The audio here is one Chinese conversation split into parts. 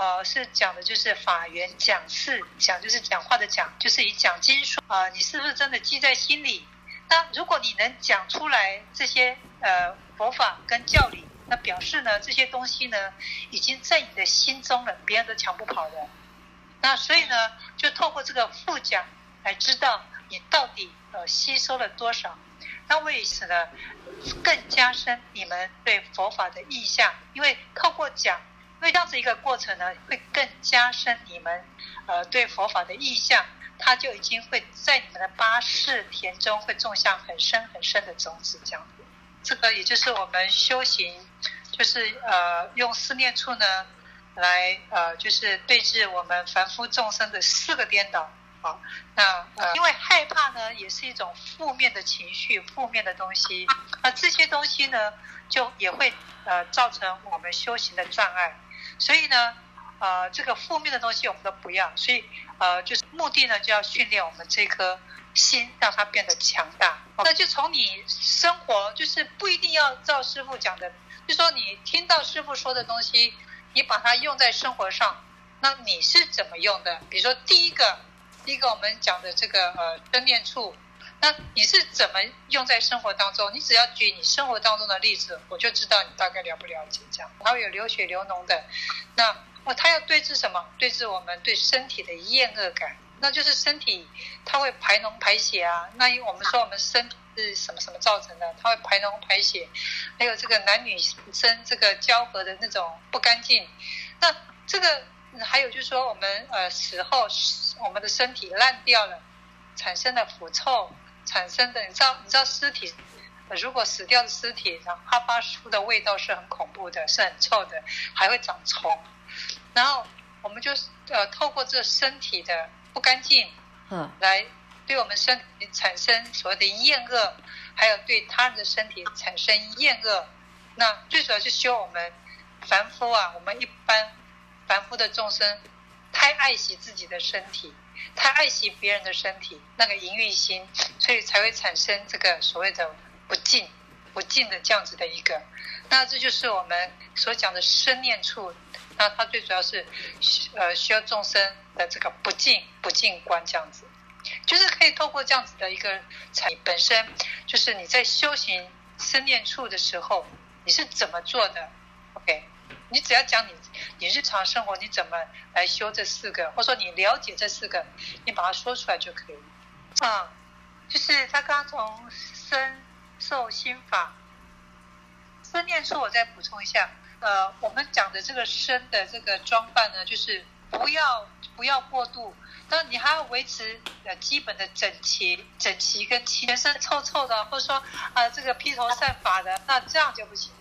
呃，是讲的就是法缘讲事，讲就是讲话的讲，就是以讲经说啊、你是不是真的记在心里？那如果你能讲出来这些呃佛法跟教理，那表示呢这些东西呢已经在你的心中了，别人都抢不跑的。那所以呢，就透过这个复讲来知道你到底呃吸收了多少。那为此呢，更加深你们对佛法的意象，因为透过讲，因为这样子一个过程呢，会更加深你们呃对佛法的意向，它就已经会在你们的八识田中会种下很深很深的种子。这样子，这个也就是我们修行，就是呃用思念处呢。来，呃，就是对治我们凡夫众生的四个颠倒。好，那呃，因为害怕呢，也是一种负面的情绪，负面的东西。那这些东西呢，就也会呃造成我们修行的障碍。所以呢，呃，这个负面的东西我们都不要。所以呃，就是目的呢，就要训练我们这颗心，让它变得强大。那就从你生活，就是不一定要照师傅讲的，就说你听到师傅说的东西。你把它用在生活上，那你是怎么用的？比如说，第一个，第一个我们讲的这个呃生念处，那你是怎么用在生活当中？你只要举你生活当中的例子，我就知道你大概了不了解这样。它会有流血流脓的，那哦，它要对治什么？对治我们对身体的厌恶感，那就是身体它会排脓排血啊。那因为我们说我们身体。是什么什么造成的？它会排脓排血，还有这个男女生这个交合的那种不干净。那这个还有就是说，我们呃死后，我们的身体烂掉了，产生了腐臭，产生的你知道你知道尸体，如果死掉的尸体，然后它发出的味道是很恐怖的，是很臭的，还会长虫。然后我们就呃透过这身体的不干净，嗯，来。对我们身体产生所谓的厌恶，还有对他人的身体产生厌恶，那最主要是修我们凡夫啊，我们一般凡夫的众生太爱惜自己的身体，他爱惜别人的身体，那个淫欲心，所以才会产生这个所谓的不净、不净的这样子的一个。那这就是我们所讲的生念处，那它最主要是呃需要众生的这个不净、不净观这样子。就是可以透过这样子的一个产本身，就是你在修行生念处的时候，你是怎么做的？OK，你只要讲你你日常生活你怎么来修这四个，或者说你了解这四个，你把它说出来就可以。啊、嗯，就是他刚刚从身受心法生念处，我再补充一下。呃，我们讲的这个身的这个装扮呢，就是不要不要过度。但你还要维持呃基本的整齐、整齐跟全身臭臭的，或者说啊、这个披头散发的，那这样就不行，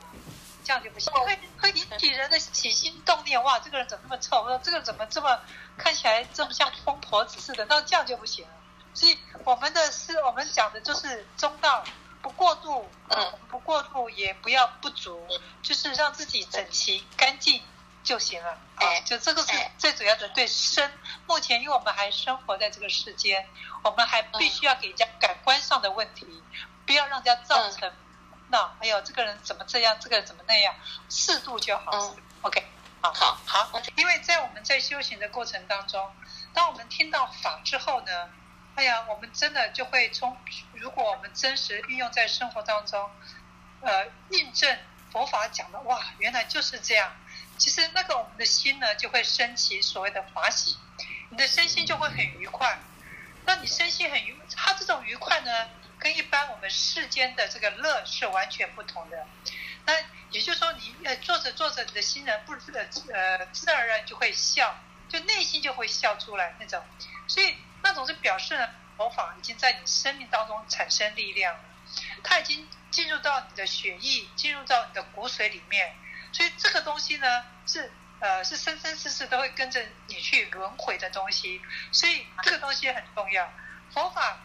这样就不行，会会引起人的起心动念。哇，这个人怎么那么臭？或者这个人怎么这么看起来这么像疯婆子似的？那这样就不行了。所以我们的是我们讲的就是中道，不过度，嗯，不过度也不要不足，就是让自己整齐干净。就行了，啊，就这个是最主要的。对生，目前因为我们还生活在这个世间，我们还必须要给人家感官上的问题，不要让人家造成那，还有这个人怎么这样，这个人怎么那样，适度就好。OK，好，好，好。因为在我们在修行的过程当中，当我们听到法之后呢，哎呀，我们真的就会从，如果我们真实运用在生活当中，呃，印证佛法讲的，哇，原来就是这样。其实那个我们的心呢，就会升起所谓的法喜，你的身心就会很愉快。那你身心很愉，它这种愉快呢，跟一般我们世间的这个乐是完全不同的。那也就是说，你呃做着做着，你的心人，不自呃自然而然就会笑，就内心就会笑出来那种。所以那种是表示呢，佛法已经在你生命当中产生力量了，它已经进入到你的血液，进入到你的骨髓里面。所以这个东西呢，是呃是生生世世都会跟着你去轮回的东西，所以这个东西很重要。佛法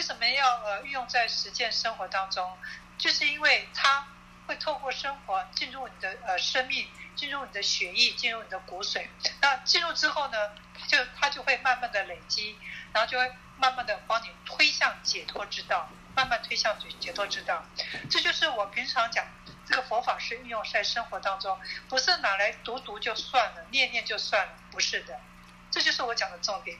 为什么要呃运用在实践生活当中？就是因为它会透过生活进入你的呃生命，进入你的血液，进入你的骨髓。那进入之后呢，它就它就会慢慢的累积，然后就会慢慢的帮你推向解脱之道，慢慢推向解解脱之道。这就是我平常讲。这个佛法是运用在生活当中，不是拿来读读就算了，念念就算了，不是的。这就是我讲的重点。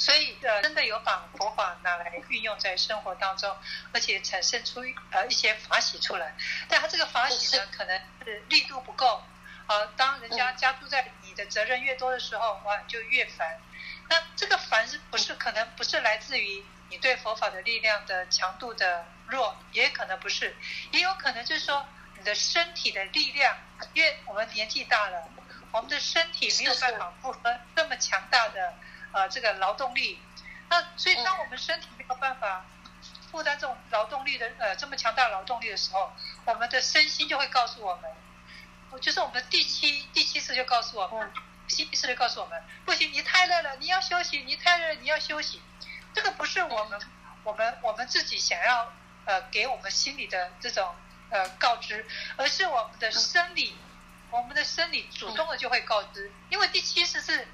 所以呃，真的有把佛法拿来运用在生活当中，而且产生出呃一些法喜出来。但他这个法喜呢，可能是力度不够。呃，当人家加注在你的责任越多的时候，哇，就越烦。那这个烦是不是可能不是来自于你对佛法的力量的强度的弱，也可能不是，也有可能就是说你的身体的力量，因为我们年纪大了，我们的身体没有办法负荷这么强大的呃这个劳动力。那所以当我们身体没有办法负担这种劳动力的呃这么强大的劳动力的时候，我们的身心就会告诉我们，就是我们的第七第七次就告诉我们。第七次就告诉我们，不行，你太累了，你要休息；你太累了，你要休息。这个不是我们，我们，我们自己想要呃给我们心里的这种呃告知，而是我们的生理，我们的生理主动的就会告知。因为第七次是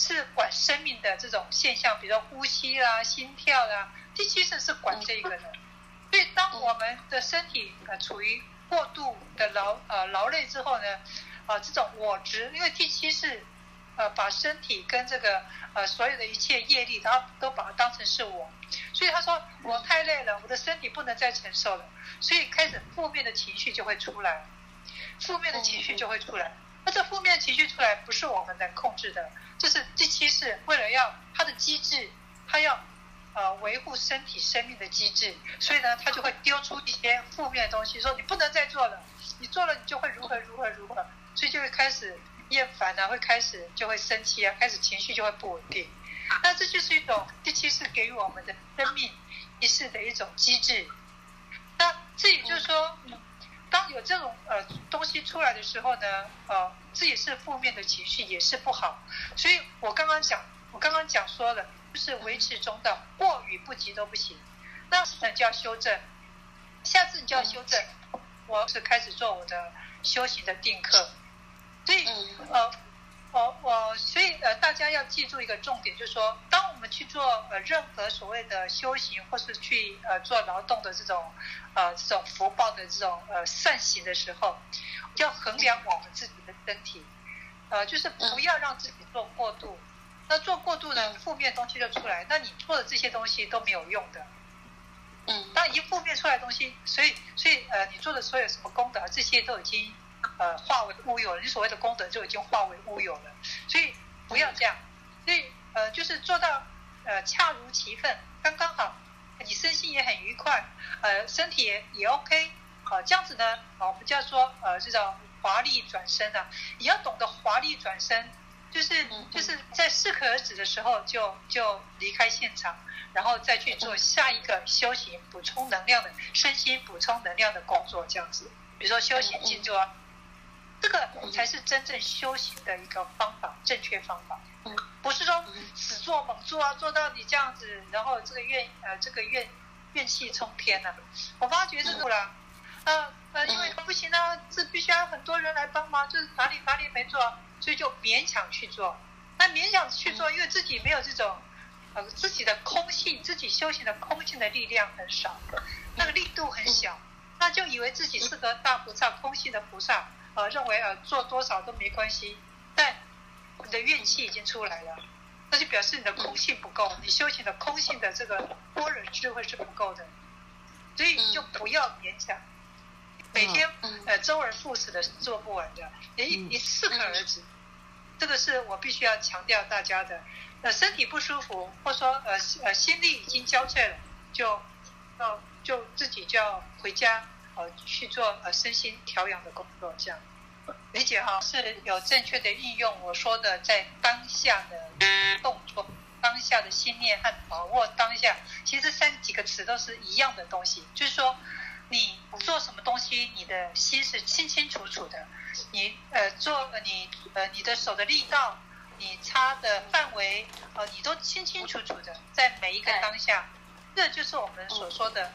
是管生命的这种现象，比如说呼吸啦、心跳啦，第七识是管这个的。所以当我们的身体呃处于过度的劳呃劳累之后呢，啊、这种我执，因为第七识。呃，把身体跟这个呃所有的一切业力，然后都把它当成是我，所以他说我太累了，我的身体不能再承受了，所以开始负面的情绪就会出来，负面的情绪就会出来。那这负面情绪出来不是我们能控制的，就是第七识为了要它的机制，它要呃维护身体生命的机制，所以呢，他就会丢出一些负面的东西，说你不能再做了，你做了你就会如何如何如何，所以就会开始。厌烦啊，会开始就会生气啊，开始情绪就会不稳定。那这就是一种第七识给予我们的生命意识的一种机制。那这也就是说，当有这种呃东西出来的时候呢，呃，这也是负面的情绪，也是不好。所以我刚刚讲，我刚刚讲说了，就是维持中道，过与不及都不行。那时呢就要修正，下次你就要修正。我是开始做我的修行的定课。所以，呃，我我所以呃，大家要记住一个重点，就是说，当我们去做呃任何所谓的修行，或是去呃做劳动的这种呃这种福报的这种呃善行的时候，要衡量我们自己的身体，呃，就是不要让自己做过度。那做过度呢，负面东西就出来，那你做的这些东西都没有用的。嗯，当一负面出来的东西，所以所以呃，你做的所有什么功德，这些都已经。呃，化为乌有了，你所谓的功德就已经化为乌有了，所以不要这样。所以呃，就是做到呃恰如其分，刚刚好，你身心也很愉快，呃，身体也也 OK，好、呃，这样子呢，我们叫做呃这种华丽转身啊，你要懂得华丽转身，就是就是在适可而止的时候就就离开现场，然后再去做下一个修行补充能量的身心补充能量的工作，这样子，比如说修行静坐。这个才是真正修行的一个方法，正确方法。不是说只做猛做啊，做到你这样子，然后这个怨呃这个怨怨气冲天了。我发觉这个了，呃呃，因为不行啊，这必须要很多人来帮忙，就是哪里哪里没做，所以就勉强去做。那勉强去做，因为自己没有这种呃自己的空性，自己修行的空性的力量很少，那个力度很小，那就以为自己是个大菩萨，空性的菩萨。呃，认为呃做多少都没关系，但你的怨气已经出来了，那就表示你的空性不够，你修行的空性的这个般若智慧是不够的，所以就不要勉强，每天呃周而复始的做不完的，你你适可而止，这个是我必须要强调大家的。呃，身体不舒服，或说呃呃心力已经交瘁了，就呃就自己就要回家。呃，去做呃身心调养的工作，这样理解哈，是有正确的运用。我说的在当下的动作、当下的心念和把握当下，其实三几个词都是一样的东西。就是说，你做什么东西，你的心是清清楚楚的。你呃做你呃你的手的力道，你擦的范围，呃你都清清楚楚的，在每一个当下，这就是我们所说的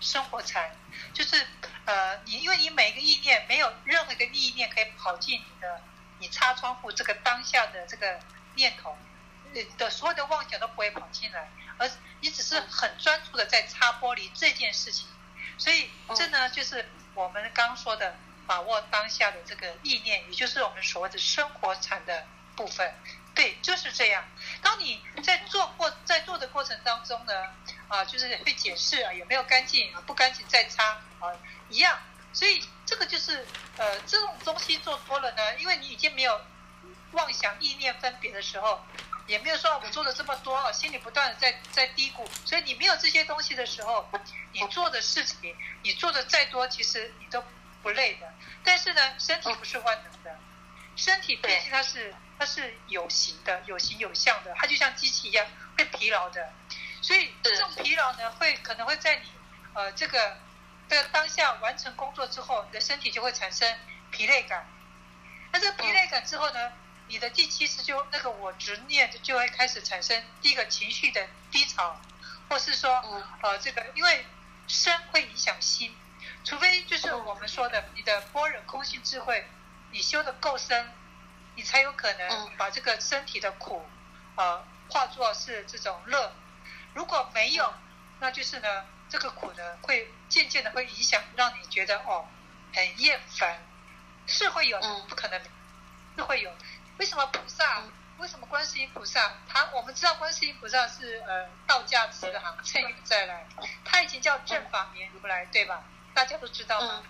生活禅。就是呃，你因为你每个意念没有任何一个意念可以跑进你的你擦窗户这个当下的这个念头，你的所有的妄想都不会跑进来，而你只是很专注的在擦玻璃这件事情。所以这呢，就是我们刚刚说的把握当下的这个意念，也就是我们所谓的生活禅的部分。对，就是这样。当你在做过在做的过程当中呢，啊，就是会解释啊有没有干净啊，不干净再擦啊，一样。所以这个就是呃这种东西做多了呢，因为你已经没有妄想意念分别的时候，也没有说我做了这么多，心里不断的在在嘀咕，所以你没有这些东西的时候，你做的事情，你做的再多，其实你都不累的。但是呢，身体不是万能的，身体毕竟它是它是有形的，有形有相的，它就像机器一样会疲劳的。所以这种疲劳呢，会可能会在你呃这个这个当下完成工作之后，你的身体就会产生疲累感。那这个疲累感之后呢，你的第七识就那个我执念就会开始产生第一个情绪的低潮，或是说呃这个因为身会影响心，除非就是我们说的你的般若空性智慧，你修的够深，你才有可能把这个身体的苦呃化作是这种乐。如果没有，那就是呢，这个苦呢会渐渐的会影响，让你觉得哦很厌烦，是会有，不可能是会有。为什么菩萨？为什么观世音菩萨？他我们知道观世音菩萨是呃道家慈航，乘愿再来，他已经叫正法明如来，对吧？大家都知道吗？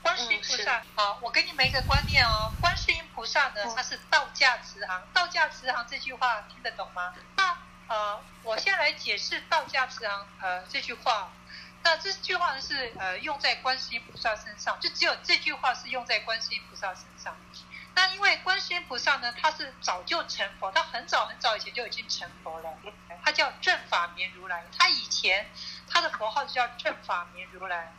观世音菩萨，好，我给你们一个观念哦，观世音菩萨呢，他是道家慈航，道家慈航这句话听得懂吗？那。呃，我先来解释“道驾慈航”呃这句话。那这句话呢是呃用在观世音菩萨身上，就只有这句话是用在观世音菩萨身上。那因为观世音菩萨呢，他是早就成佛，他很早很早以前就已经成佛了。他叫正法明如来，他以前他的佛号就叫正法明如来。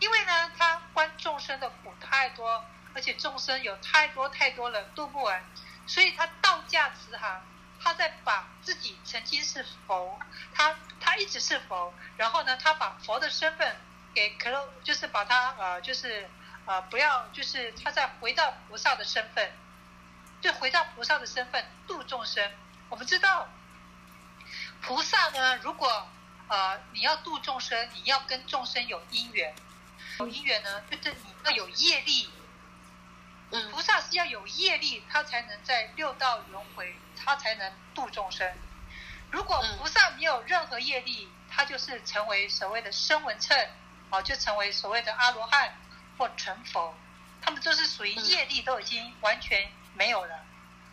因为呢，他观众生的苦太多，而且众生有太多太多了，度不完，所以他道驾慈航。他在把自己曾经是佛，他他一直是佛，然后呢，他把佛的身份给可能就是把他呃，就是呃，不要就是他再回到菩萨的身份，就回到菩萨的身份度众生。我们知道，菩萨呢，如果呃你要度众生，你要跟众生有因缘，有因缘呢，就是你要有业力。菩萨是要有业力，他才能在六道轮回，他才能度众生。如果菩萨没有任何业力，他就是成为所谓的声闻乘，哦，就成为所谓的阿罗汉或成佛。他们都是属于业力都已经完全没有了，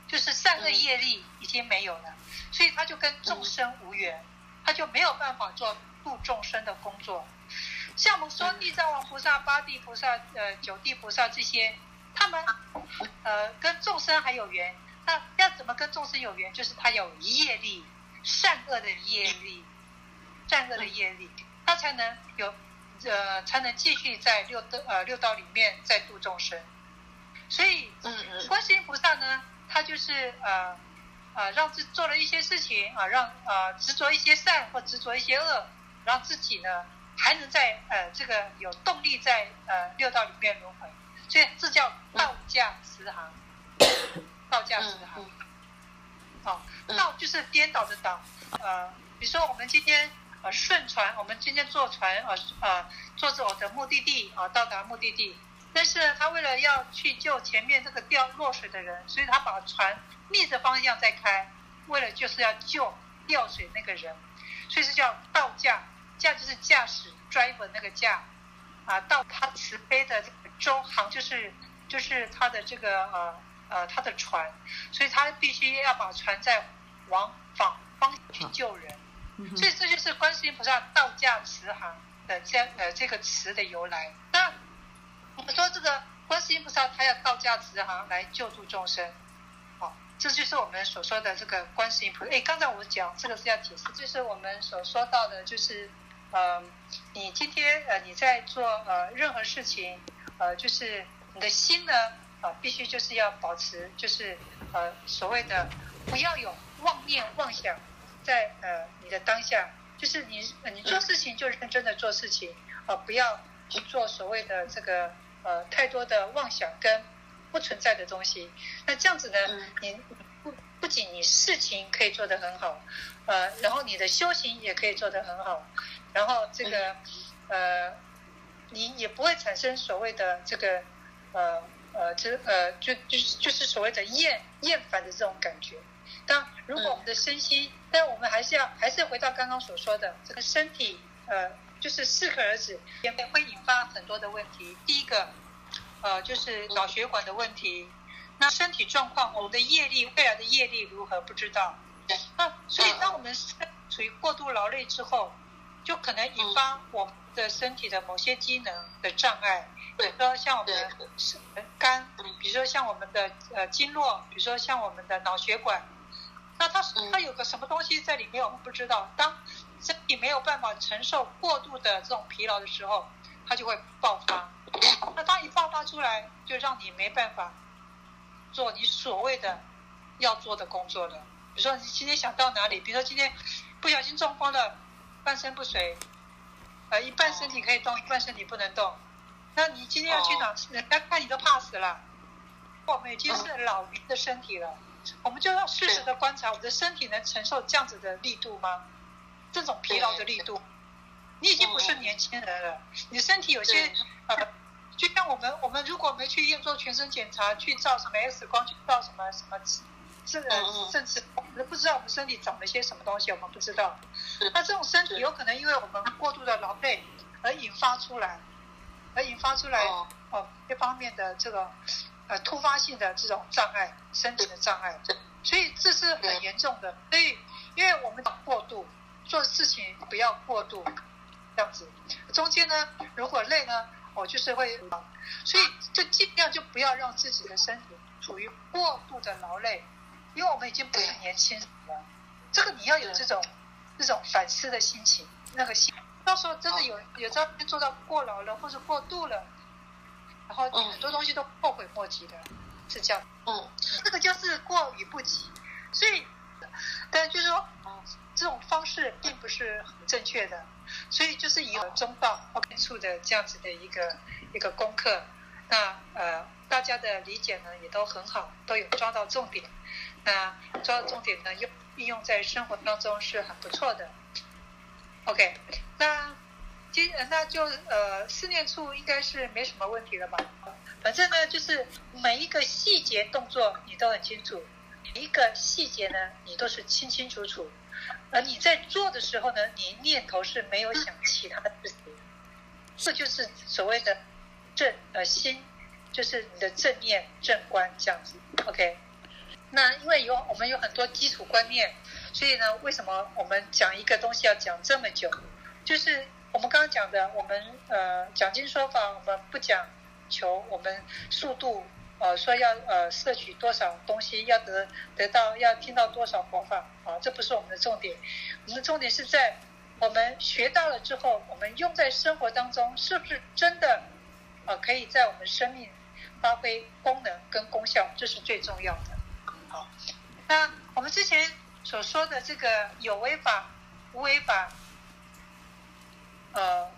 就是善恶业力已经没有了，所以他就跟众生无缘，他就没有办法做度众生的工作。像我们说地藏王菩萨、八地菩萨、呃九地菩萨这些。他们呃跟众生还有缘，那要怎么跟众生有缘？就是他有业力，善恶的业力，善恶的业力，他才能有呃才能继续在六道呃六道里面再度众生。所以，观世音菩萨呢，他就是呃呃让自做了一些事情啊，让呃执着一些善或执着一些恶，让自己呢还能在呃这个有动力在呃六道里面轮回。所以这叫道驾慈航，道驾慈航。好，道就是颠倒的倒。呃，比如说我们今天呃顺船，我们今天坐船呃呃坐着我的目的地啊、呃、到达目的地，但是他为了要去救前面这个掉落水的人，所以他把船逆着方向在开，为了就是要救掉水那个人，所以是叫倒驾，驾就是驾驶 driver 那个驾啊，到他慈悲的。这个周航就是就是他的这个呃呃他的船，所以他必须要把船再往反方向去救人，所以这就是观世音菩萨道驾慈航的这呃这个词的由来。那我们说这个观世音菩萨他要道驾慈航来救助众生，好，这就是我们所说的这个观世音菩萨。哎，刚才我讲这个是要解释，就是我们所说到的，就是呃你今天呃你在做呃任何事情。呃，就是你的心呢，啊、呃，必须就是要保持，就是呃，所谓的不要有妄念妄想在呃你的当下，就是你你做事情就认真的做事情，啊、呃，不要去做所谓的这个呃太多的妄想跟不存在的东西。那这样子呢，你不不仅你事情可以做得很好，呃，然后你的修行也可以做得很好，然后这个呃。你也不会产生所谓的这个呃呃这呃就就是就是所谓的厌厌烦的这种感觉。当如果我们的身心，嗯、但我们还是要还是回到刚刚所说的这个身体呃就是适可而止，也会引发很多的问题。第一个呃就是脑血管的问题，那身体状况，我们的业力未来的业力如何不知道。那所以当我们处于过度劳累之后，就可能引发我们的身体的某些机能的障碍，比如说像我们的肝，比如说像我们的呃经络，比如说像我们的脑血管，那它它有个什么东西在里面，我们不知道。当身体没有办法承受过度的这种疲劳的时候，它就会爆发。那当一爆发出来，就让你没办法做你所谓的要做的工作了。比如说你今天想到哪里，比如说今天不小心中风了。半身不遂，呃，一半身体可以动，一半身体不能动。那你今天要去哪？人家看你都怕死了。我们已经是老年的身体了，我们就要适时的观察，我们的身体能承受这样子的力度吗？这种疲劳的力度，你已经不是年轻人了。你身体有些呃，就像我们，我们如果没去医院做全身检查，去照什么 X 光，去照什么什么。这个甚至我们都不知道我们身体长了些什么东西，我们不知道。那这种身体有可能因为我们过度的劳累而引发出来，而引发出来哦这方面的这个呃突发性的这种障碍，身体的障碍。所以这是很严重的。所以因为我们过度做事情不要过度这样子，中间呢如果累呢，我就是会，所以就尽量就不要让自己的身体处于过度的劳累。因为我们已经不是年轻人了，这个你要有这种这种反思的心情，那个心，到时候真的有有照片做到过劳了或者过度了，然后很多东西都后悔莫及的，是这样。嗯，这个就是过与不及，所以，但就是说，这种方式并不是很正确的，所以就是以中报后面处的这样子的一个一个功课，那呃大家的理解呢也都很好，都有抓到重点。那抓到重点呢，用运用在生活当中是很不错的。OK，那今那就呃四念处应该是没什么问题了吧？反正呢，就是每一个细节动作你都很清楚，每一个细节呢你都是清清楚楚。而你在做的时候呢，你念头是没有想其他的事情，这就是所谓的正呃心，就是你的正念正观这样子。OK。那因为有我们有很多基础观念，所以呢，为什么我们讲一个东西要讲这么久？就是我们刚刚讲的，我们呃讲经说法，我们不讲求我们速度，呃说要呃摄取多少东西，要得得到要听到多少佛法啊，这不是我们的重点。我们的重点是在我们学到了之后，我们用在生活当中，是不是真的啊可以在我们生命发挥功能跟功效？这是最重要的。好，那我们之前所说的这个有为法、无为法，呃，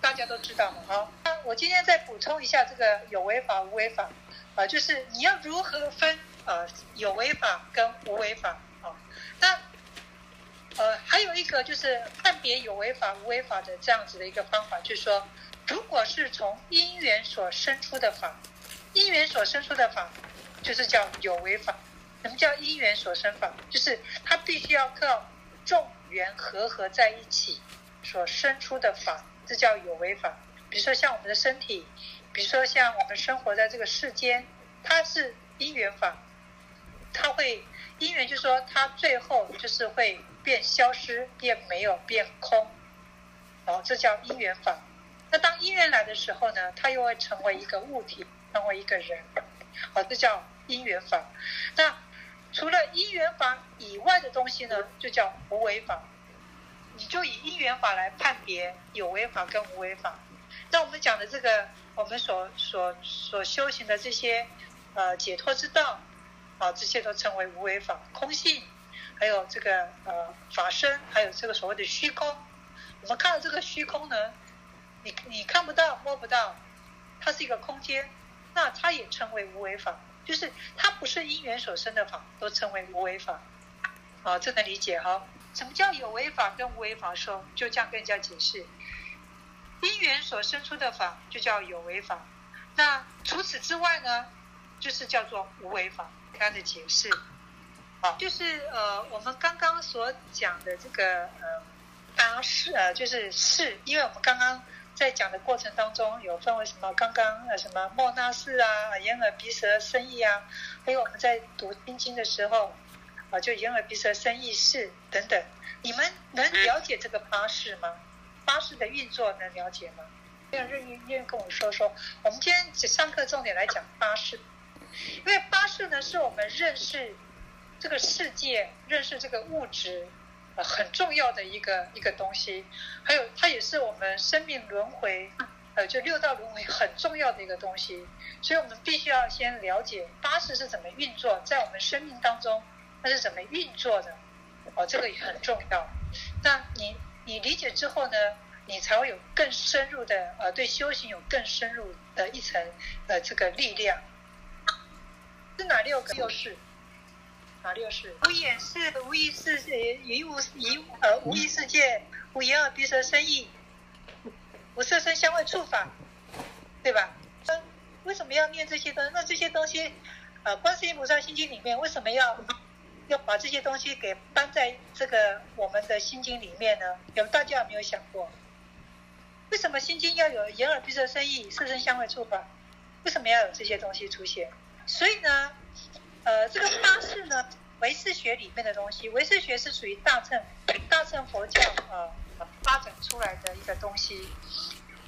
大家都知道嘛。好，那我今天再补充一下这个有为法、无为法，呃，就是你要如何分呃有为法跟无为法啊？那呃还有一个就是判别有为法、无为法的这样子的一个方法，就是说，如果是从因缘所生出的法，因缘所生出的法，就是叫有为法。什么叫因缘所生法？就是它必须要靠众缘和合在一起所生出的法，这叫有为法。比如说像我们的身体，比如说像我们生活在这个世间，它是因缘法，它会因缘，就是说它最后就是会变消失、变没有、变空，哦，这叫因缘法。那当因缘来的时候呢，它又会成为一个物体，成为一个人，好，这叫因缘法。那除了因缘法以外的东西呢，就叫无为法。你就以因缘法来判别有为法跟无为法。那我们讲的这个，我们所所所修行的这些呃解脱之道，啊，这些都称为无为法。空性，还有这个呃法身，还有这个所谓的虚空。我们看到这个虚空呢，你你看不到摸不到，它是一个空间，那它也称为无为法。就是它不是因缘所生的法，都称为无为法。好，这能理解哈？什么叫有为法跟无为法说？就这样跟人家解释。因缘所生出的法就叫有为法。那除此之外呢，就是叫做无为法。这样的解释，啊，就是呃，我们刚刚所讲的这个呃八事呃，就是是，因为我们刚刚在讲的过程当中有分为什么？刚刚呃什么莫那识啊，眼耳鼻舌身意啊，还有我们在读心经的时候啊，就眼耳鼻舌身意识等等。你们能了解这个八识吗？八识的运作能了解吗？愿意愿意跟我说说。我们今天只上课重点来讲八识，因为八识呢是我们认识这个世界、认识这个物质呃很重要的一个一个东西，还有它也是我们生命轮回呃就六道轮回很重要的一个东西，所以我们必须要先了解八识是怎么运作，在我们生命当中它是怎么运作的哦，这个也很重要。那你你理解之后呢？你才会有更深入的呃，对修行有更深入的一层呃这个力量。是哪六个？六识。哪六识？无眼识、无意识、于无于呃无意识界、无眼耳鼻舌身意、无色声香味触法，对吧？为什么要念这些东西？那这些东西，呃，观世音菩萨心经里面为什么要？要把这些东西给搬在这个我们的心经里面呢？有大家有没有想过？为什么心经要有眼耳鼻舌身意、色声香味触法？为什么要有这些东西出现？所以呢，呃，这个八识呢，唯识学里面的东西，唯识学是属于大乘大乘佛教呃发展出来的一个东西。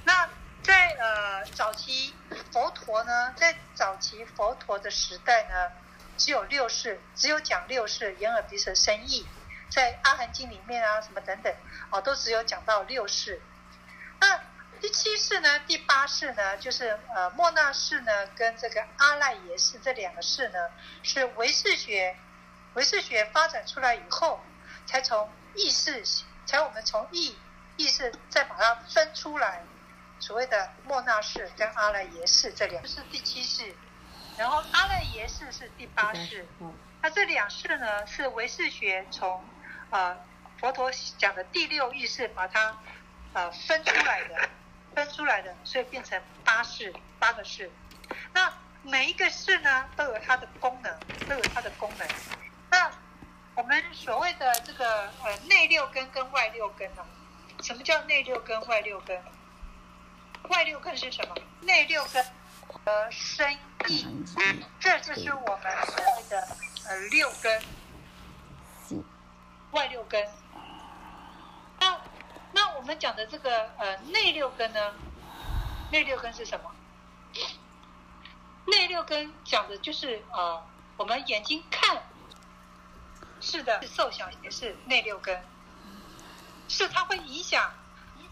那在呃早期佛陀呢，在早期佛陀的时代呢，只有六世，只有讲六世，眼耳鼻舌身意，在阿含经里面啊，什么等等，哦，都只有讲到六世。那第七世呢？第八世呢？就是呃，莫那世呢，跟这个阿赖耶识这两个世呢，是唯识学，唯识学发展出来以后，才从意识，才我们从意意识再把它分出来，所谓的莫那世跟阿赖耶识这两是第七世，然后阿赖耶识是第八识。那这两世呢，是唯识学从呃佛陀讲的第六意识把它。呃，分出来的，分出来的，所以变成八式，八个式。那每一个式呢，都有它的功能，都有它的功能。那我们所谓的这个呃内六根跟外六根呢？什么叫内六根、外六根？外六根是什么？内六根呃身意，这就是我们所谓的呃六根，外六根。那那我们讲的这个呃内六根呢？内六根是什么？内六根讲的就是呃我们眼睛看，是的，受想也是内六根，是它会影响。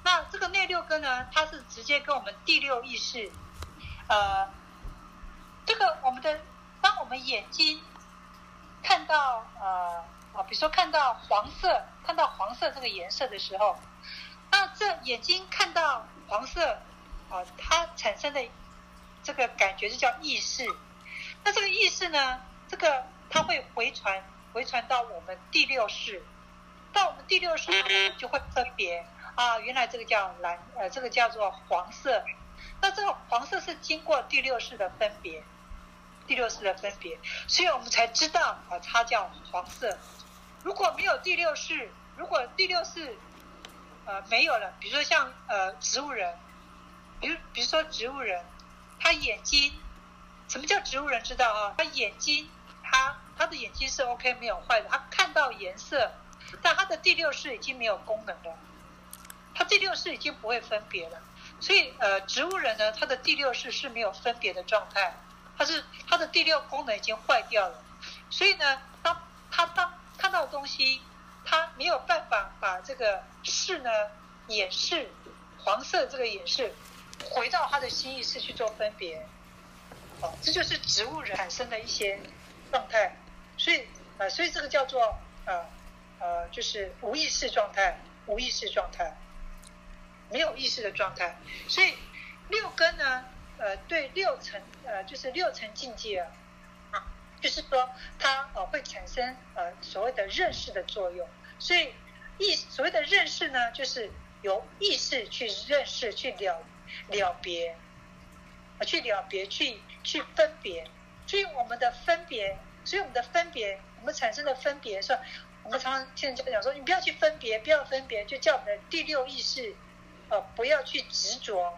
那这个内六根呢，它是直接跟我们第六意识，呃，这个我们的当我们眼睛看到呃啊，比如说看到黄色，看到黄色这个颜色的时候。那这眼睛看到黄色，啊，它产生的这个感觉就叫意识。那这个意识呢，这个它会回传，回传到我们第六识，到我们第六识呢就会分别啊，原来这个叫蓝，呃，这个叫做黄色。那这个黄色是经过第六识的分别，第六识的分别，所以我们才知道啊，它叫黄色。如果没有第六识，如果第六识呃，没有了。比如说像呃植物人，比如比如说植物人，他眼睛，什么叫植物人？知道啊？他眼睛，他他的眼睛是 OK 没有坏的，他看到颜色，但他的第六识已经没有功能了，他第六识已经不会分别了。所以呃，植物人呢，他的第六识是没有分别的状态，他是他的第六功能已经坏掉了。所以呢，当他当看到东西。他没有办法把这个识呢，眼识黄色这个眼识回到他的心意识去做分别，哦，这就是植物人产生的一些状态，所以呃，所以这个叫做呃呃，就是无意识状态，无意识状态，没有意识的状态，所以六根呢，呃，对六层呃，就是六层境界啊，就是说它呃会产生呃所谓的认识的作用。所以意所谓的认识呢，就是由意识去认识、去了了别，啊，去了别、去去分别。所以我们的分别，所以我们的分别，我们产生的分别，说我们常常听人家讲说，你不要去分别，不要分别，就叫我们的第六意识，呃，不要去执着，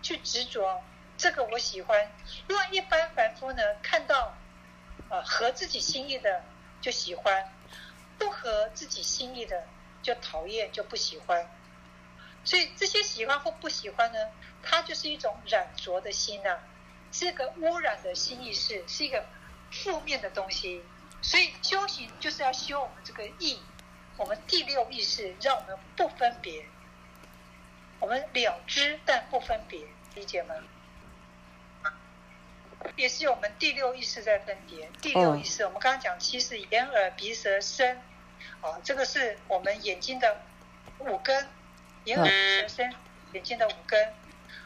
去执着这个我喜欢。因为一般凡夫呢，看到呃合自己心意的就喜欢，不合自己心意的就讨厌，就不喜欢。所以这些喜欢或不喜欢呢，它就是一种染着的心呐、啊。是一个污染的心意识，是一个负面的东西。所以修行就是要修我们这个意，我们第六意识，让我们不分别，我们了知但不分别，理解吗？也是我们第六意识在分别。第六意识，我们刚刚讲，其实眼耳鼻舌身，啊，这个是我们眼睛的五根，眼耳鼻舌身，眼睛的五根。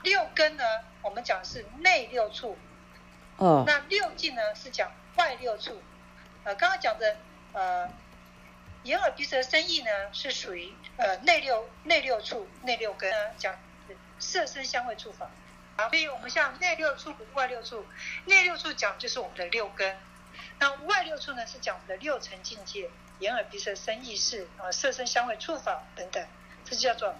六根呢，我们讲的是内六处，哦，那六境呢是讲外六处，呃，刚刚讲的呃，眼耳鼻舌身意呢是属于呃内六内六处内六根呢讲色身香味触法，啊，所以我们像内六处外六处，内六处讲就是我们的六根，那外六处呢是讲我们的六层境界，眼耳鼻舌身意识啊，色声香味触法等等，这就叫做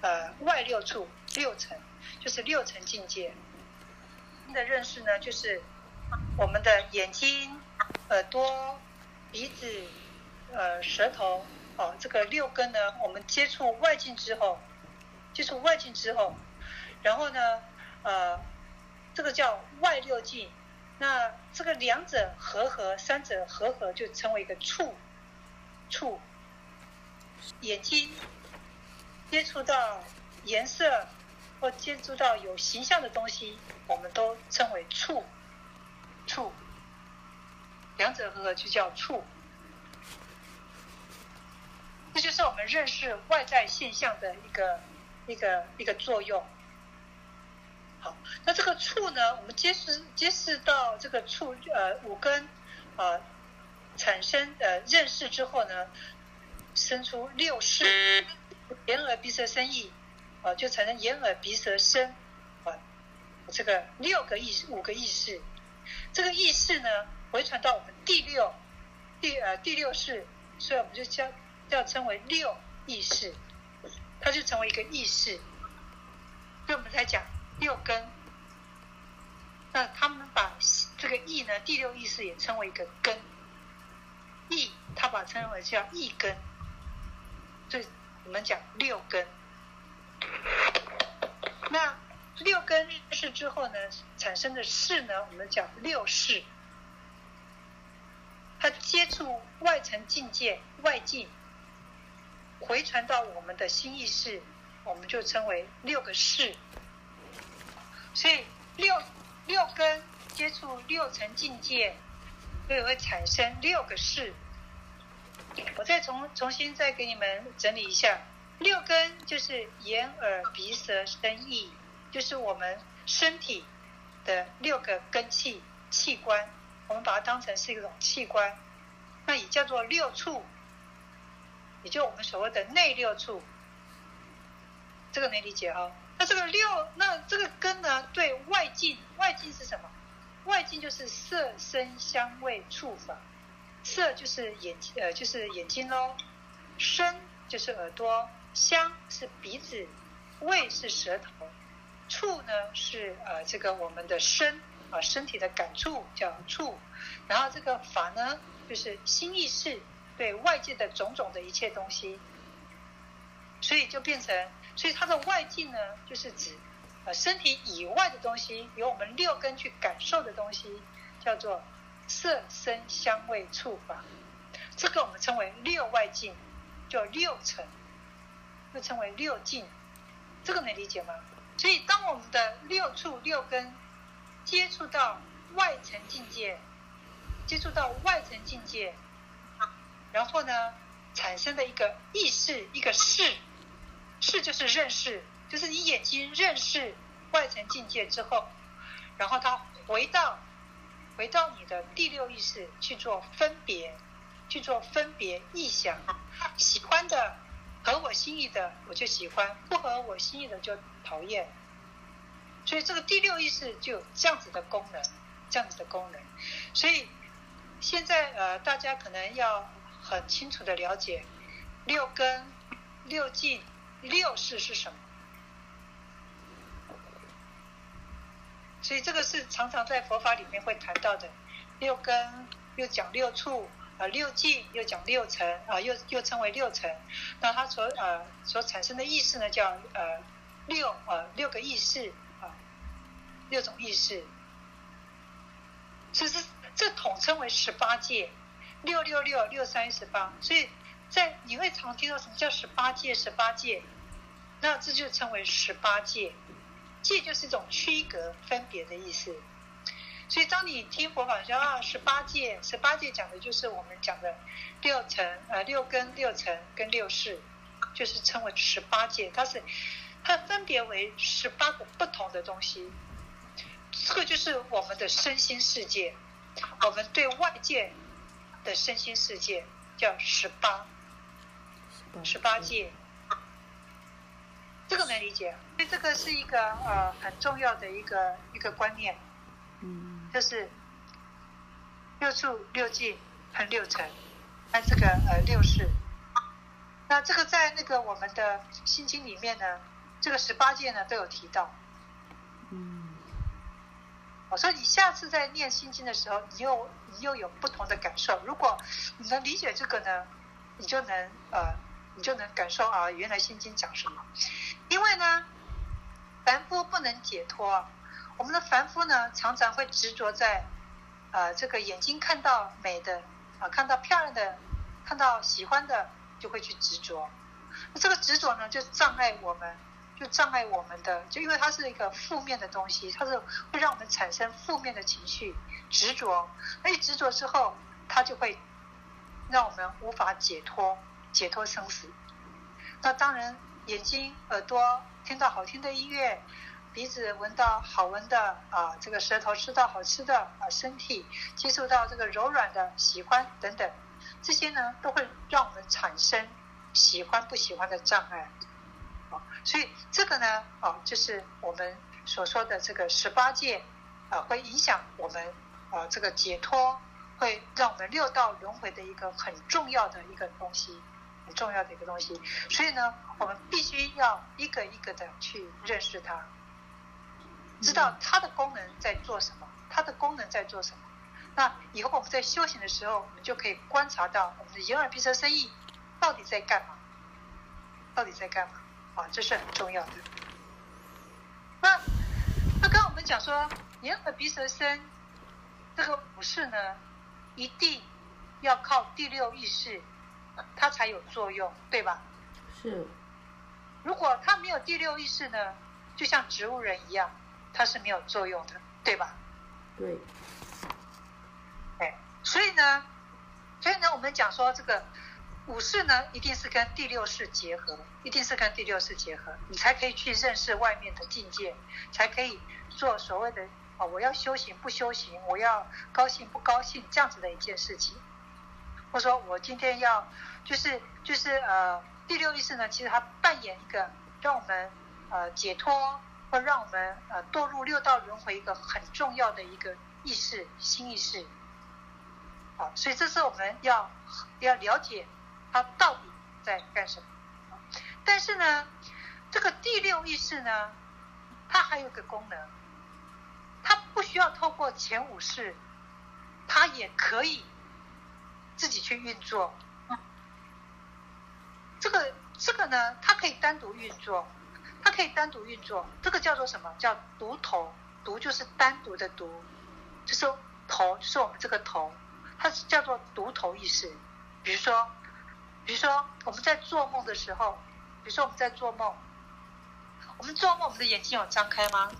呃外六处六层。就是六层境界的认识呢，就是我们的眼睛、耳朵、鼻子、呃、舌头，哦，这个六根呢，我们接触外境之后，接触外境之后，然后呢，呃，这个叫外六境，那这个两者合合，三者合合，就称为一个触，触，眼睛接触到颜色。或接触到有形象的东西，我们都称为触，触，两者合合就叫触。这就是我们认识外在现象的一个一个一个作用。好，那这个触呢，我们接触接触到这个触呃五根啊、呃、产生呃认识之后呢，生出六识，眼耳鼻舌身意。啊，就产生眼耳鼻舌身，啊，这个六个意识，五个意识，这个意识呢，回传到我们第六，第呃第六识，所以我们就叫叫称为六意识，它就成为一个意识。所以我们才讲六根，那他们把这个意呢，第六意识也称为一个根，意，他把称为叫意根，所以我们讲六根。那六根认识之后呢，产生的事呢，我们讲六事。它接触外层境界、外境，回传到我们的心意识，我们就称为六个事。所以六六根接触六层境界，所以会产生六个识。我再重重新再给你们整理一下。六根就是眼耳鼻舌身意，就是我们身体的六个根器器官，我们把它当成是一种器官，那也叫做六处，也就我们所谓的内六处，这个没理解哈？那这个六，那这个根呢？对外境，外境是什么？外境就是色声香味触法，色就是眼睛，呃，就是眼睛喽，声就是耳朵。香是鼻子，味是舌头，触呢是呃这个我们的身啊、身体的感触叫触，然后这个法呢就是心意识对外界的种种的一切东西，所以就变成，所以它的外境呢就是指呃身体以外的东西，由我们六根去感受的东西，叫做色声香味触法，这个我们称为六外境，叫六层。又称为六境，这个能理解吗？所以，当我们的六处六根接触到外层境界，接触到外层境界，然后呢，产生的一个意识，一个识，是就是认识，就是你眼睛认识外层境界之后，然后它回到回到你的第六意识去做分别，去做分别意想，喜欢的。合我心意的我就喜欢，不合我心意的就讨厌。所以这个第六意识就有这样子的功能，这样子的功能。所以现在呃，大家可能要很清楚的了解六根、六境、六世是什么。所以这个是常常在佛法里面会谈到的，六根又讲六处，啊六境又讲六尘，啊又又称为六尘。那它所呃所产生的意识呢，叫呃六呃六个意识啊，六种意识。其实这统称为十八界，六六六六三十八。所以在你会常听到什么叫十八界？十八界，那这就称为十八界。界就是一种区隔、分别的意思，所以当你听佛法说啊，十八界，十八界讲的就是我们讲的六层、呃六根、六尘跟六识，就是称为十八界。它是它分别为十八个不同的东西，这个就是我们的身心世界，我们对外界的身心世界叫十八，十八届。这个能理解，所以这个是一个呃很重要的一个一个观念，嗯，就是六处六境和六尘，和这个呃六识。那这个在那个我们的心经里面呢，这个十八戒呢都有提到，嗯，我说你下次在念心经的时候，你又你又有不同的感受。如果你能理解这个呢，你就能呃你就能感受啊，原来心经讲什么。因为呢，凡夫不能解脱。我们的凡夫呢，常常会执着在，呃，这个眼睛看到美的，啊、看到漂亮的，看到喜欢的，就会去执着。那这个执着呢，就障碍我们，就障碍我们的，就因为它是一个负面的东西，它是会让我们产生负面的情绪，执着。那一执着之后，它就会让我们无法解脱，解脱生死。那当然。眼睛、耳朵听到好听的音乐，鼻子闻到好闻的啊，这个舌头吃到好吃的啊，身体接触到这个柔软的喜欢等等，这些呢都会让我们产生喜欢不喜欢的障碍。啊，所以这个呢啊，就是我们所说的这个十八界啊，会影响我们啊这个解脱，会让我们六道轮回的一个很重要的一个东西。很重要的一个东西，所以呢，我们必须要一个一个的去认识它，知道它的功能在做什么，它的功能在做什么。那以后我们在修行的时候，我们就可以观察到我们的眼耳鼻舌身意到底在干嘛，到底在干嘛啊？这是很重要的。那那刚刚我们讲说，眼耳鼻舌身这个不是呢，一定要靠第六意识。它才有作用，对吧？是。如果它没有第六意识呢，就像植物人一样，它是没有作用的，对吧？对。哎，所以呢，所以呢，我们讲说这个五识呢，一定是跟第六识结合，一定是跟第六识结合，你才可以去认识外面的境界，才可以做所谓的啊，我要修行不修行，我要高兴不高兴这样子的一件事情。或者说我今天要，就是就是呃，第六意识呢，其实它扮演一个让我们呃解脱，或让我们呃堕入六道轮回一个很重要的一个意识，新意识。好，所以这是我们要要了解它到底在干什么。但是呢，这个第六意识呢，它还有个功能，它不需要透过前五识，它也可以。自己去运作，这个这个呢，它可以单独运作，它可以单独运作，这个叫做什么？叫独头，独就是单独的独，就是头，就是我们这个头，它是叫做独头意识。比如说，比如说我们在做梦的时候，比如说我们在做梦，我们做梦，我们的眼睛有张开吗？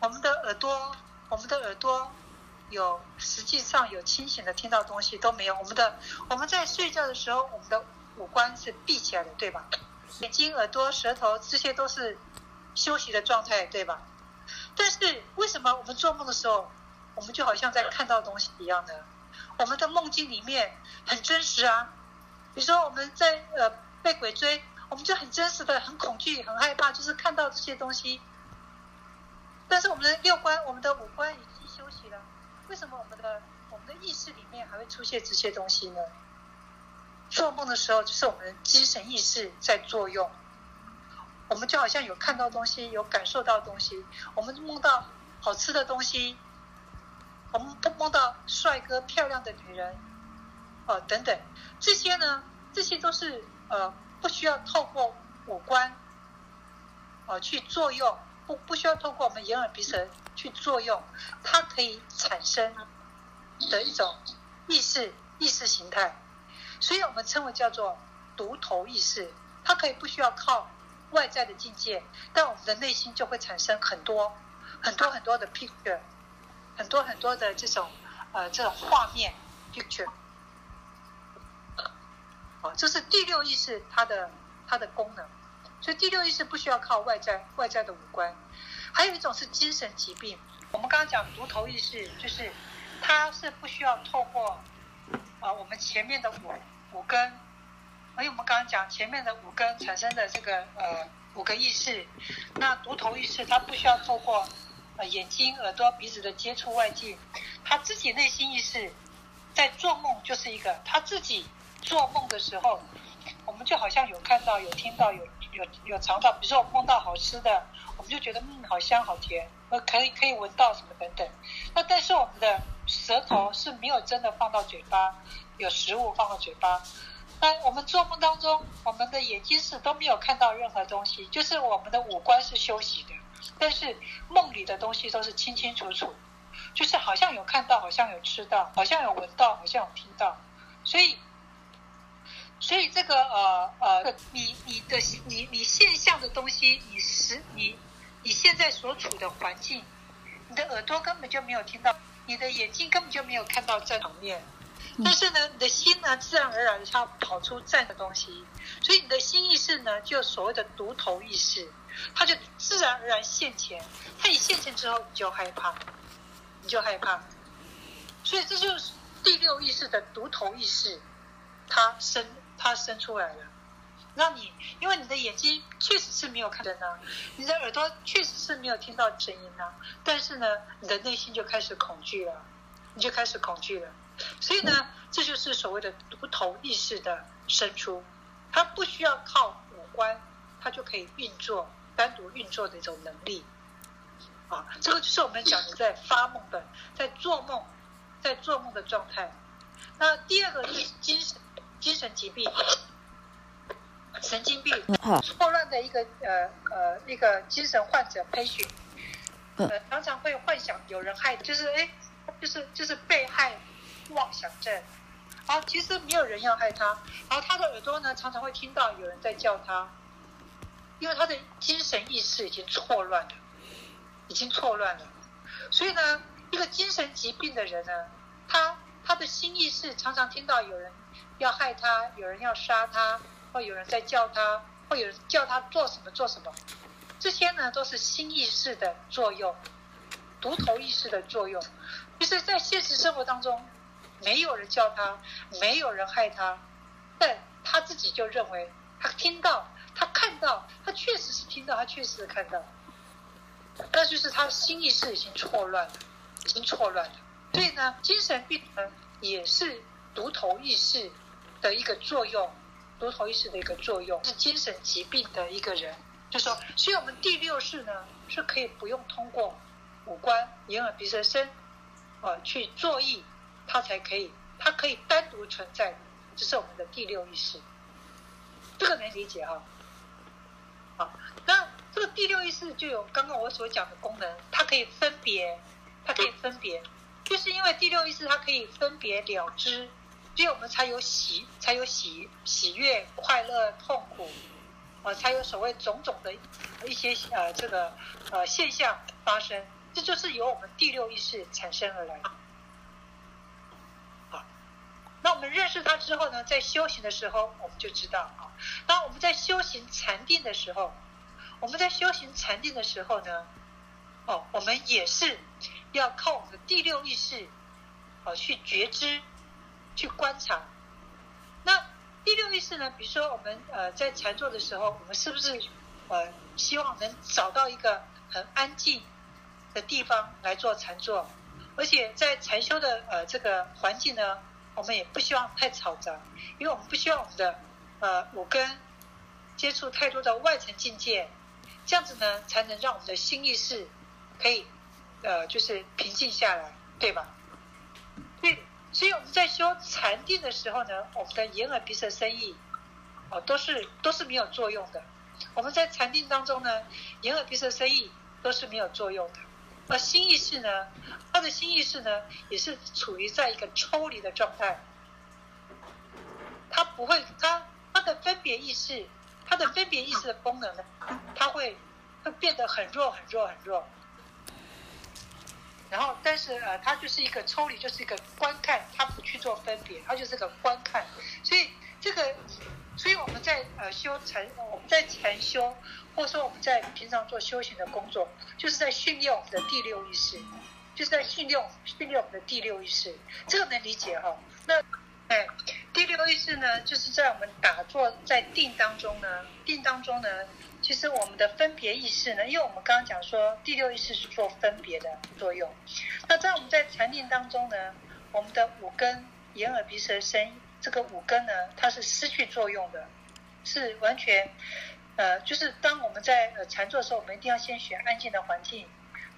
我们的耳朵，我们的耳朵。有实际上有清醒的听到东西都没有。我们的我们在睡觉的时候，我们的五官是闭起来的，对吧？眼睛、耳朵、舌头这些都是休息的状态，对吧？但是为什么我们做梦的时候，我们就好像在看到东西一样呢？我们的梦境里面很真实啊。比如说我们在呃被鬼追，我们就很真实的很恐惧、很害怕，就是看到这些东西。但是我们的六观、我们的五官为什么我们的我们的意识里面还会出现这些东西呢？做梦的时候，就是我们的精神意识在作用。我们就好像有看到东西，有感受到东西。我们梦到好吃的东西，我们不梦到帅哥、漂亮的女人，哦，等等，这些呢，这些都是呃，不需要透过五官，哦，去作用。不不需要通过我们眼耳鼻舌去作用，它可以产生的一种意识意识形态，所以我们称为叫做独头意识。它可以不需要靠外在的境界，但我们的内心就会产生很多很多很多的 picture，很多很多的这种呃这种画面 picture。哦，这是第六意识它的它的功能。所以第六意识不需要靠外在外在的五官，还有一种是精神疾病。我们刚刚讲独头意识，就是它是不需要透过啊、我们前面的五五根，而且我们刚刚讲前面的五根产生的这个呃五个意识，那独头意识它不需要透过呃眼睛、耳朵、鼻子的接触外界，他自己内心意识在做梦就是一个他自己做梦的时候，我们就好像有看到、有听到、有。有有尝到，比如说我梦到好吃的，我们就觉得嗯，好香好甜，呃可以可以闻到什么等等。那但是我们的舌头是没有真的放到嘴巴，有食物放到嘴巴。那我们做梦当中，我们的眼睛是都没有看到任何东西，就是我们的五官是休息的，但是梦里的东西都是清清楚楚，就是好像有看到，好像有吃到，好像有闻到，好像有听到，所以。所以这个呃呃，你你的你你现象的东西，你实你你现在所处的环境，你的耳朵根本就没有听到，你的眼睛根本就没有看到这场面，但是呢，你的心呢，自然而然的它跑出这样的东西，所以你的心意识呢，就所谓的独头意识，它就自然而然现前，它一现前之后，你就害怕，你就害怕，所以这就是第六意识的独头意识，它生。它生出来了，让你因为你的眼睛确实是没有看见呢，你的耳朵确实是没有听到声音呢，但是呢，你的内心就开始恐惧了，你就开始恐惧了。所以呢，这就是所谓的独头意识的生出，它不需要靠五官，它就可以运作，单独运作的一种能力。啊，这个就是我们讲的在发梦的，在做梦，在做梦的状态。那第二个是精神。精神疾病、神经病、错乱的一个呃呃一个精神患者 patient，呃常常会幻想有人害，就是哎，就是就是被害妄想症，然后其实没有人要害他，然后他的耳朵呢常常会听到有人在叫他，因为他的精神意识已经错乱了，已经错乱了，所以呢，一个精神疾病的人呢，他他的心意识常常听到有人。要害他，有人要杀他，或有人在叫他，或有人叫他做什么做什么，这些呢都是心意识的作用，独头意识的作用。就是在现实生活当中，没有人叫他，没有人害他，但他自己就认为他听到，他看到，他确实是听到，他确实是看到，那就是他心意识已经错乱了，已经错乱了。所以呢，精神病呢也是独头意识。的一个作用，多头意识的一个作用是精神疾病的一个人，就说，所以我们第六识呢是可以不用通过五官、眼耳鼻舌身，呃，去作意，它才可以，它可以单独存在，这是我们的第六意识，这个能理解哈？好，那这个第六意识就有刚刚我所讲的功能，它可以分别，它可以分别，就是因为第六意识它可以分别了知。所以我们才有喜，才有喜喜悦、快乐、痛苦，呃，才有所谓种种的一些呃这个呃现象发生。这就是由我们第六意识产生而来。好，那我们认识它之后呢，在修行的时候，我们就知道啊。当我们在修行禅定的时候，我们在修行禅定的时候呢，哦，我们也是要靠我们的第六意识，啊，去觉知。去观察，那第六意识呢，比如说我们呃在禅坐的时候，我们是不是呃希望能找到一个很安静的地方来做禅坐？而且在禅修的呃这个环境呢，我们也不希望太嘈杂，因为我们不希望我们的呃五根接触太多的外层境界，这样子呢才能让我们的心意识可以呃就是平静下来，对吧？对。所以我们在修禅定的时候呢，我们的眼耳鼻舌身意，哦，都是都是没有作用的。我们在禅定当中呢，眼耳鼻舌身意都是没有作用的。而心意识呢，他的心意识呢，也是处于在一个抽离的状态。他不会，他他的分别意识，他的分别意识的功能呢，他会会变得很弱很弱很弱。然后，但是呃，它就是一个抽离，就是一个观看，它不去做分别，它就是个观看。所以这个，所以我们在呃修禅，我们在禅修，或者说我们在平常做修行的工作，就是在训练我们的第六意识，就是在训练训练我们的第六意识。这个能理解哈？那哎，第六意识呢，就是在我们打坐在定当中呢，定当中呢。其实我们的分别意识呢，因为我们刚刚讲说第六意识是做分别的作用。那在我们在禅定当中呢，我们的五根眼耳鼻舌身这个五根呢，它是失去作用的，是完全呃，就是当我们在呃禅坐的时候，我们一定要先选安静的环境。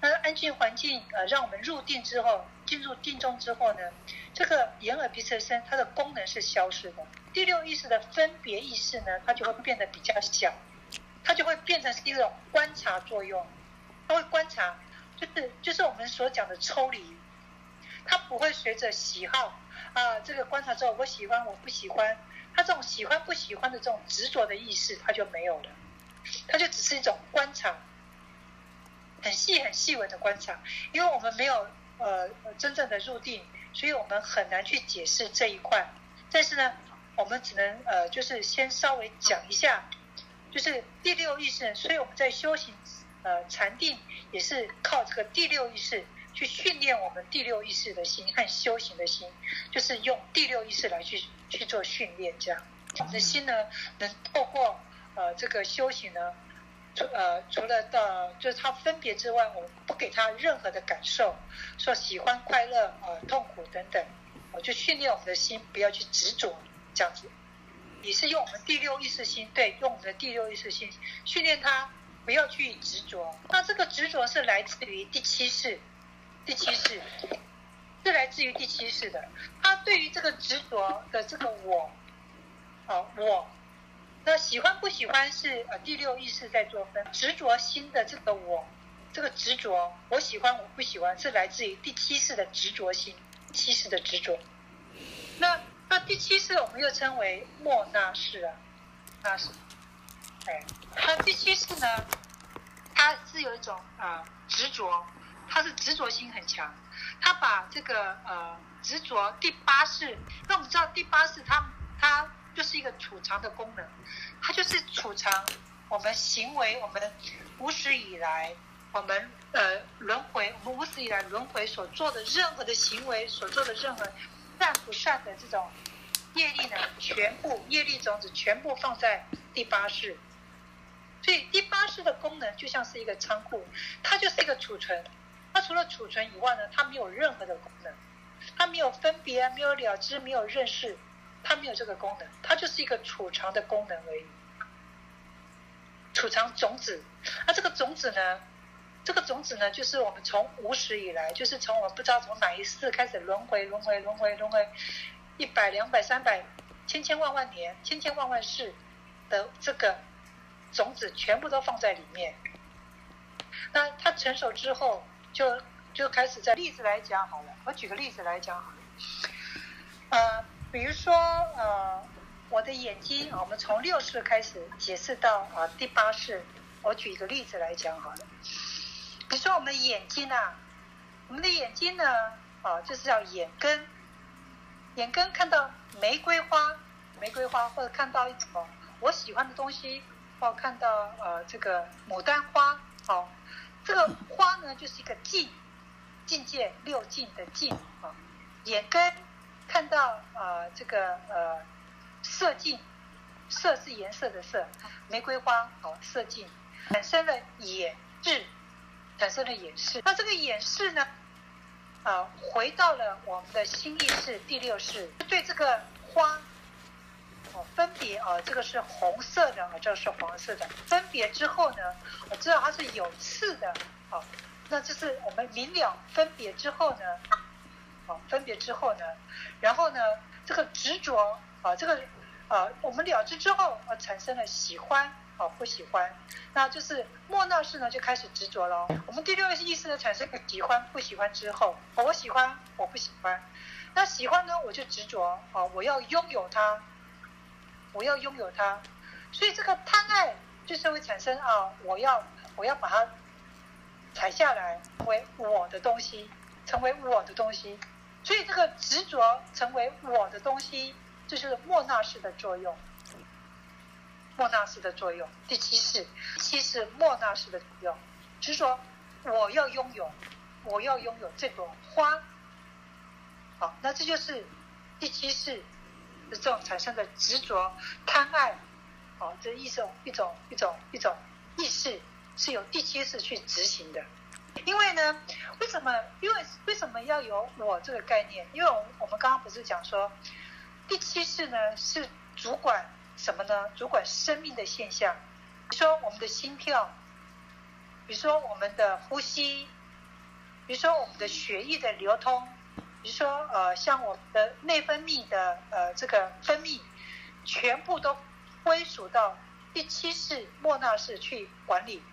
那安静环境呃，让我们入定之后，进入定中之后呢，这个眼耳鼻舌身它的功能是消失的。第六意识的分别意识呢，它就会变得比较小。它就会变成是一种观察作用，它会观察，就是就是我们所讲的抽离，它不会随着喜好啊、这个观察之后，我喜欢我不喜欢，它这种喜欢不喜欢的这种执着的意识，它就没有了，它就只是一种观察，很细很细微的观察，因为我们没有呃真正的入定，所以我们很难去解释这一块，但是呢，我们只能呃就是先稍微讲一下。就是第六意识，所以我们在修行，呃，禅定也是靠这个第六意识去训练我们第六意识的心和修行的心，就是用第六意识来去去做训练，这样我们的心呢，能透过呃这个修行呢，除呃除了到就是它分别之外，我们不给它任何的感受，说喜欢、快乐、呃痛苦等等，我就训练我们的心不要去执着，这样子。也是用我们第六意识心，对，用我们的第六意识心训练他不要去执着。那这个执着是来自于第七识，第七识是来自于第七识的。他对于这个执着的这个我，啊我，那喜欢不喜欢是呃第六意识在做分。执着心的这个我，这个执着，我喜欢我不喜欢是来自于第七识的执着心，七识的执着。那。那第七世我们又称为莫那世啊，那是，哎，那第七世呢，它是有一种啊、呃、执着，它是执着心很强，它把这个呃执着第八世，那我们知道第八世它它就是一个储藏的功能，它就是储藏我们行为，我们无始以来我们呃轮回，我们无始以来轮回所做的任何的行为，所做的任何。善不善的这种业力呢，全部业力种子全部放在第八识，所以第八识的功能就像是一个仓库，它就是一个储存。它除了储存以外呢，它没有任何的功能，它没有分别，没有了知，没有认识，它没有这个功能，它就是一个储藏的功能而已。储藏种子，那这个种子呢？这个种子呢，就是我们从无始以来，就是从我们不知道从哪一世开始轮回、轮回、轮回、轮回，一百、两百、三百、千千万万年、千千万万世的这个种子，全部都放在里面。那它成熟之后，就就开始在例子来讲好了。我举个例子来讲好了。呃，比如说呃，我的眼睛，我们从六世开始解释到啊、第八世。我举一个例子来讲好了。比如说我们的眼睛啊，我们的眼睛呢，啊，就是叫眼根。眼根看到玫瑰花，玫瑰花，或者看到一种我喜欢的东西，或看到呃这个牡丹花，好，这个花呢就是一个境，境界六境的境啊。眼根看到呃这个呃色境，色是颜色的色，玫瑰花哦，色境产生了眼识，产生了眼识。那这个眼识呢，啊、回到了我们的心意识第六识，对这个花哦，分别啊、这个是红色的，这个是黄色的，分别之后呢，我知道它是有刺的，啊、那就是我们明了分别之后呢。啊，分别之后呢，然后呢，这个执着啊，这个啊，我们了知之后啊，产生了喜欢啊，不喜欢，那就是莫那式呢就开始执着了。我们第六个意识呢产生喜欢不喜欢之后，我喜欢我不喜欢，那喜欢呢我就执着啊，我要拥有它，我要拥有它，所以这个贪爱就是会产生啊，我要我要把它采下来成为我的东西，成为我的东西。所以这个执着成为我的东西，这就是莫那式的作用。莫纳斯的作用，第七识，七是莫纳斯的作用，就是说我要拥有，我要拥有这朵花。好，那这就是第七识的这种产生的执着、贪爱。好，这一种一种一种一种意识是由第七识去执行的。因为呢，为什么？因为为什么要有我这个概念？因为我们刚刚不是讲说，第七世呢是主管什么呢？主管生命的现象，比如说我们的心跳，比如说我们的呼吸，比如说我们的血液的流通，比如说呃像我们的内分泌的呃这个分泌，全部都归属到第七世莫那识去管理。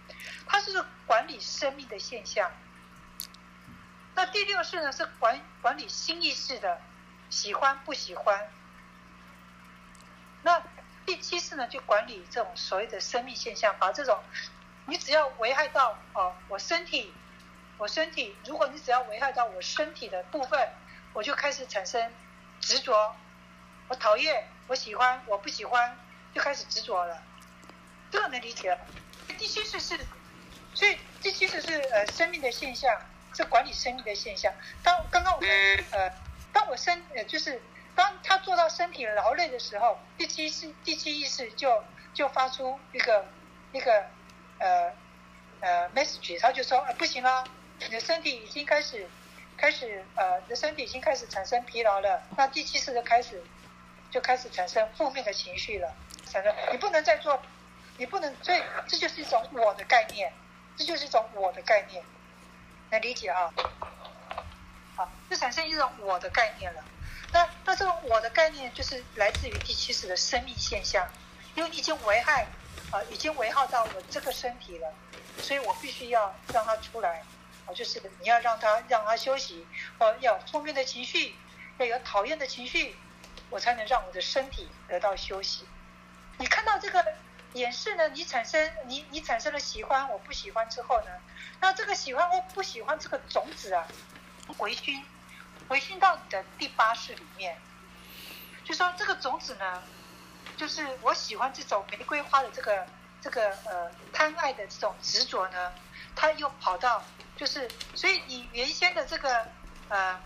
它是管理生命的现象，那第六世呢是管管理心意识的喜欢不喜欢，那第七次呢就管理这种所谓的生命现象，把这种你只要危害到哦我身体，我身体，如果你只要危害到我身体的部分，我就开始产生执着，我讨厌，我喜欢，我不喜欢，就开始执着了，这个能理解了。第七次是。所以这其实是呃生命的现象，是管理生命的现象。当刚刚我呃，当我身呃就是当他做到身体劳累的时候，第七次第七意识就就发出一个一个呃呃 message，他就说呃不行了，你的身体已经开始开始呃你的身体已经开始产生疲劳了，那第七次就开始就开始产生负面的情绪了，产生你不能再做，你不能，所以这就是一种我的概念。这就是一种我的概念，能理解啊？好，就产生一种我的概念了。那那这种我的概念就是来自于第七识的生命现象，因为你已经危害啊，已经危害到我这个身体了，所以我必须要让它出来。啊，就是你要让它让它休息，或要有负面的情绪，要有讨厌的情绪，我才能让我的身体得到休息。你看到这个？演示呢？你产生你你产生了喜欢，我不喜欢之后呢？那这个喜欢或不喜欢这个种子啊，回熏，回熏到你的第八世里面，就说这个种子呢，就是我喜欢这种玫瑰花的这个这个呃贪爱的这种执着呢，它又跑到就是，所以你原先的这个呃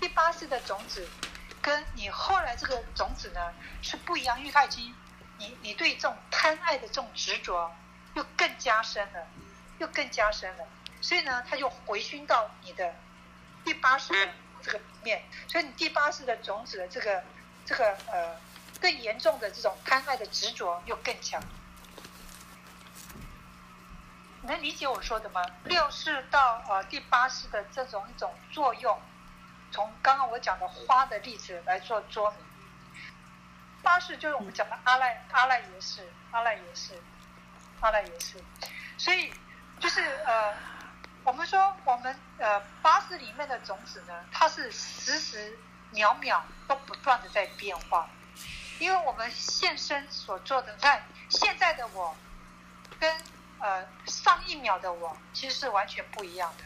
第八世的种子，跟你后来这个种子呢是不一样，因为它已经。你你对这种贪爱的这种执着又更加深了，又更加深了，所以呢，它就回熏到你的第八世这个里面，所以你第八世的种子的这个这个呃更严重的这种贪爱的执着又更强。能理解我说的吗？六世到呃第八世的这种一种作用，从刚刚我讲的花的例子来做说明。八世就是我们讲的阿赖阿赖耶识，阿赖耶识，阿赖耶识，所以就是呃，我们说我们呃八识里面的种子呢，它是时时秒秒都不断的在变化，因为我们现身所做的，你看现在的我跟呃上一秒的我其实是完全不一样的，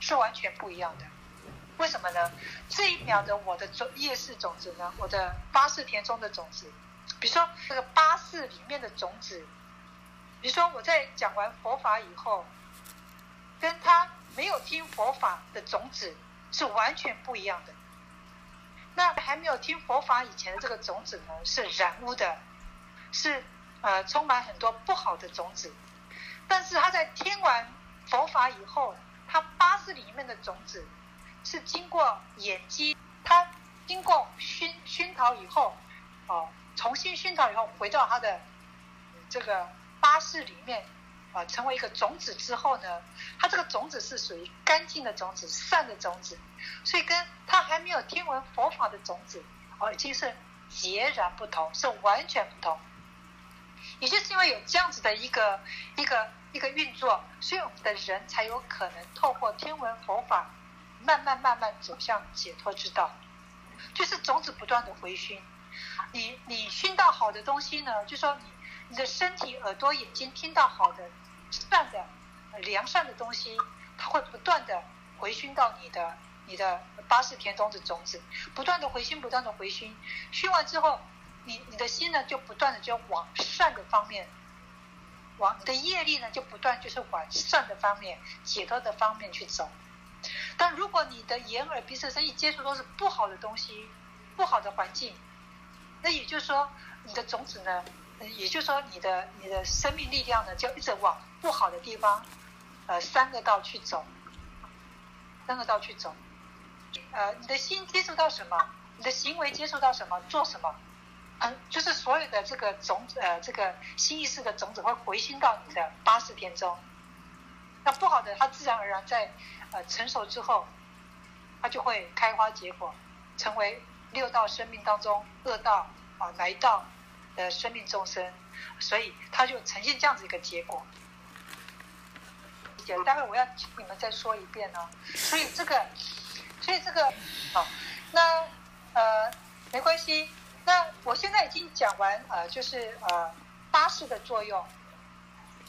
是完全不一样的。为什么呢？这一秒的我的种业识种子呢？我的八识田中的种子，比如说这个八识里面的种子，比如说我在讲完佛法以后，跟他没有听佛法的种子是完全不一样的。那还没有听佛法以前的这个种子呢，是染污的，是呃充满很多不好的种子。但是他在听完佛法以后，他八识里面的种子是经过眼睛，他经过熏熏陶以后，哦，重新熏陶以后，回到他的这个八识里面。啊，成为一个种子之后呢，它这个种子是属于干净的种子、善的种子，所以跟它还没有听闻佛法的种子，哦，已经是截然不同，是完全不同。也就是因为有这样子的一个一个一个运作，所以我们的人才有可能透过听闻佛法，慢慢慢慢走向解脱之道。就是种子不断的回熏，你你熏到好的东西呢，就说你你的身体、耳朵、眼睛听到好的。善的、良善的东西，它会不断的回熏到你的、你的八识田中的种子，不断的回熏，不断的回熏，熏完之后，你你的心呢就不断的就往善的方面，往你的业力呢就不断就是往善的方面、解脱的方面去走。但如果你的眼耳鼻舌身意接触都是不好的东西、不好的环境，那也就是说，你的种子呢，也就是说，你的你的生命力量呢，就一直往不好的地方，呃，三个道去走，三个道去走，呃，你的心接触到什么，你的行为接触到什么，做什么，嗯、就是所有的这个种子，呃，这个心意识的种子会回心到你的八十天中。那不好的，它自然而然在呃成熟之后，它就会开花结果，成为六道生命当中恶道啊，来道。的生命众生，所以他就呈现这样子一个结果。待会我要请你们再说一遍、哦。所以这个，所以这个，好，那呃没关系。那我现在已经讲完呃，就是呃八识的作用，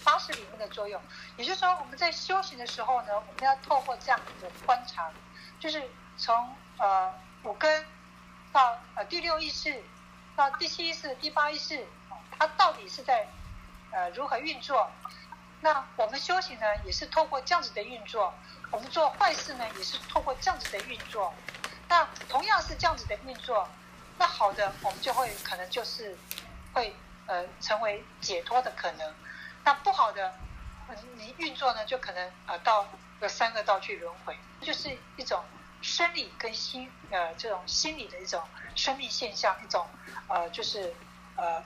八识里面的作用。也就是说，我们在修行的时候呢，我们要透过这样的观察，就是从呃五根到呃第六意识。到第七意识、第八意识，它到底是在呃如何运作？那我们修行呢，也是透过这样子的运作；我们做坏事呢，也是透过这样子的运作。那同样是这样子的运作，那好的，我们就会可能就是会呃成为解脱的可能；那不好的，你运作呢，就可能呃到有三个道去轮回，就是一种生理跟心呃这种心理的一种生命现象，一种。呃，就是呃，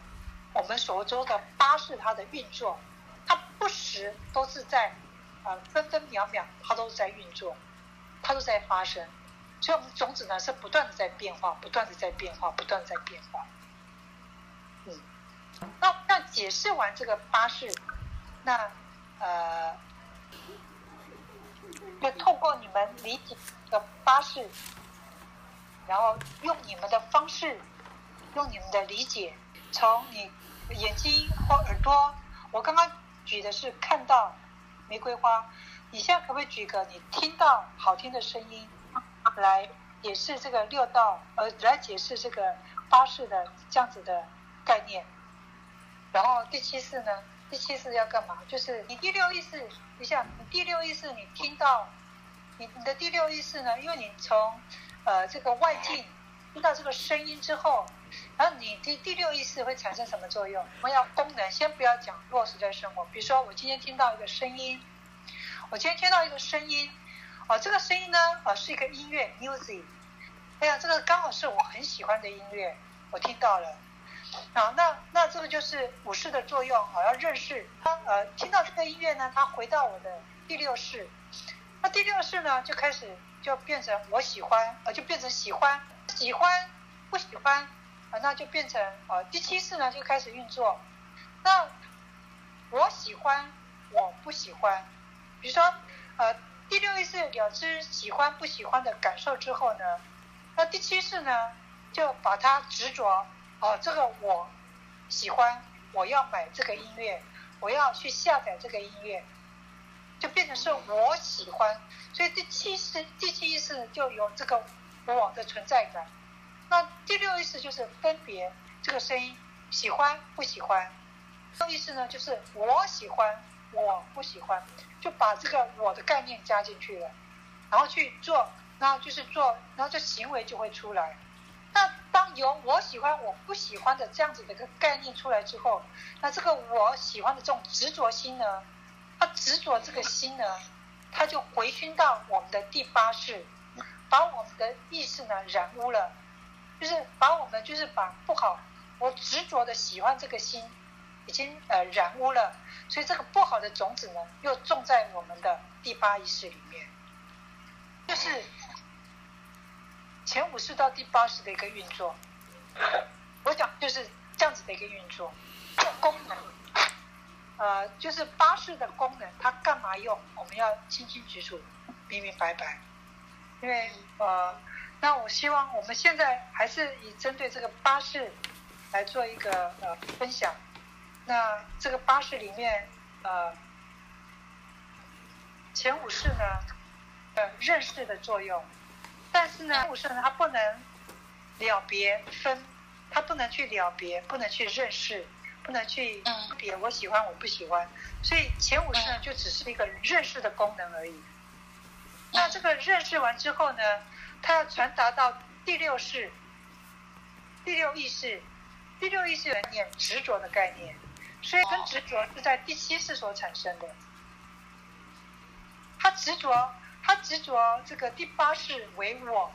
我们所说的巴士它的运作，它不时都是在呃分分秒秒，它都是在运作，它都在发生。所以，我们种子呢是不断的在变化，不断的在变化，不断的在变化。嗯，那那解释完这个巴士，那呃，就透过你们理解的八识，然后用你们的方式。用你们的理解，从你眼睛或耳朵，我刚刚举的是看到玫瑰花，你现在可不可以举个你听到好听的声音，来解释这个六道，呃，来解释这个八识的这样子的概念。然后第七次呢？第七识要干嘛？就是你第六意识，你想你第六意识，你听到你你的第六意识呢？因为你从呃这个外境听到这个声音之后。然后你第第六意识会产生什么作用？我们要功能，先不要讲落实在生活。比如说，我今天听到一个声音，我今天听到一个声音，哦，这个声音呢，呃，是一个音乐，music。哎呀，这个刚好是我很喜欢的音乐，我听到了。啊，那那这个就是五识的作用，我要认识它。呃，听到这个音乐呢，它回到我的第六识，那第六识呢，就开始就变成我喜欢，呃，就变成喜欢，喜欢，不喜欢。啊，那就变成呃，第七识呢就开始运作。那我喜欢，我不喜欢。比如说，呃，第六意识了知喜欢不喜欢的感受之后呢，那第七识呢就把它执着，哦、这个我喜欢，我要买这个音乐，我要去下载这个音乐，就变成是我喜欢。所以第七识、第七意识就有这个我的存在感。那第六意识就是分别这个声音喜欢不喜欢，这意识呢就是我喜欢我不喜欢，就把这个我的概念加进去了，然后去做，然后就是做，然后这行为就会出来。那当有我喜欢、我不喜欢的这样子的一个概念出来之后，那这个我喜欢的这种执着心呢，它执着这个心呢，它就回熏到我们的第八识，把我们的意识呢染污了，就是把我们就是把不好，我执着的喜欢这个心，已经呃染污了，所以这个不好的种子呢，又种在我们的第八意识里面，就是。前五识到第八识的一个运作，我讲就是这样子的一个运作，功能，呃，就是八识的功能，它干嘛用？我们要清清楚楚、明明白白。因为呃，那我希望我们现在还是以针对这个八识来做一个呃分享。那这个八识里面，呃，前五式呢，呃，认识的作用。但是呢，五识呢，它不能了别分，它不能去了别，不能去认识，不能去别我喜欢我不喜欢，所以前五识呢，就只是一个认识的功能而已。那这个认识完之后呢，它要传达到第六世、第六意识、第六意识的念执着的概念，所以跟执着是在第七世所产生的，他执着。他执着这个第八识为我，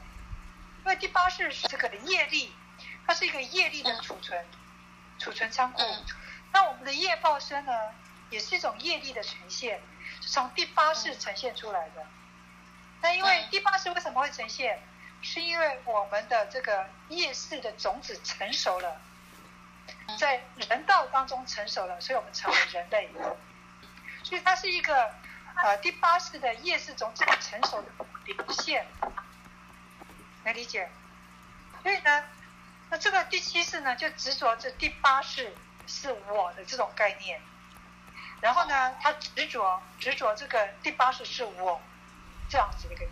因为第八识是这个业力，它是一个业力的储存、储存仓库。那我们的业报身呢，也是一种业力的呈现，是从第八识呈现出来的。那因为第八识为什么会呈现？是因为我们的这个业识的种子成熟了，在人道当中成熟了，所以我们成为人类。所以它是一个。啊，第八世的业是种子成熟的流现，能理解？所以呢，那这个第七世呢，就执着这第八世是我的这种概念，然后呢，他执着执着这个第八世是我这样子的一个，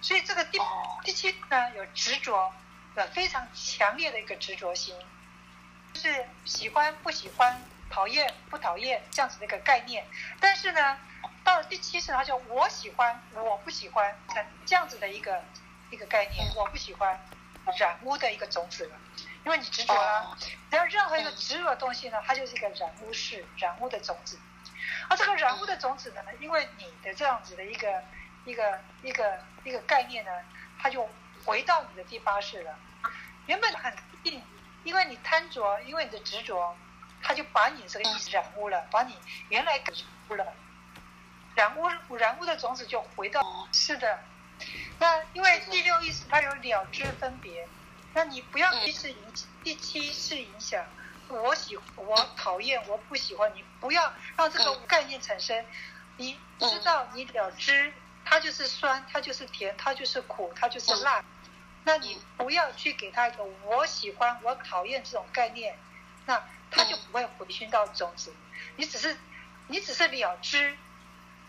所以这个第第七呢，有执着的非常强烈的一个执着心，就是喜欢不喜欢、讨厌不讨厌这样子的一个概念，但是呢。到了第七次，他就我喜欢，我不喜欢，成这样子的一个一个概念，我不喜欢，染污的一个种子了。因为你执着了，只要任何一个执着的东西呢，它就是一个染污式，染污的种子。而这个染污的种子呢，因为你的这样子的一个一个一个一个概念呢，它就回到你的第八世了。原本很定，因为你贪着，因为你的执着，它就把你这个意识染污了，把你原来给污了。染污染污的种子就回到是的，那因为第六意识它有了知分别，那你不要第四影第七次影响，我喜我讨厌我不喜欢，你不要让这个概念产生，你知道你了知它就是酸，它就是甜，它就是苦，它就是辣，那你不要去给它一个我喜欢我讨厌这种概念，那它就不会回熏到种子，你只是你只是了知。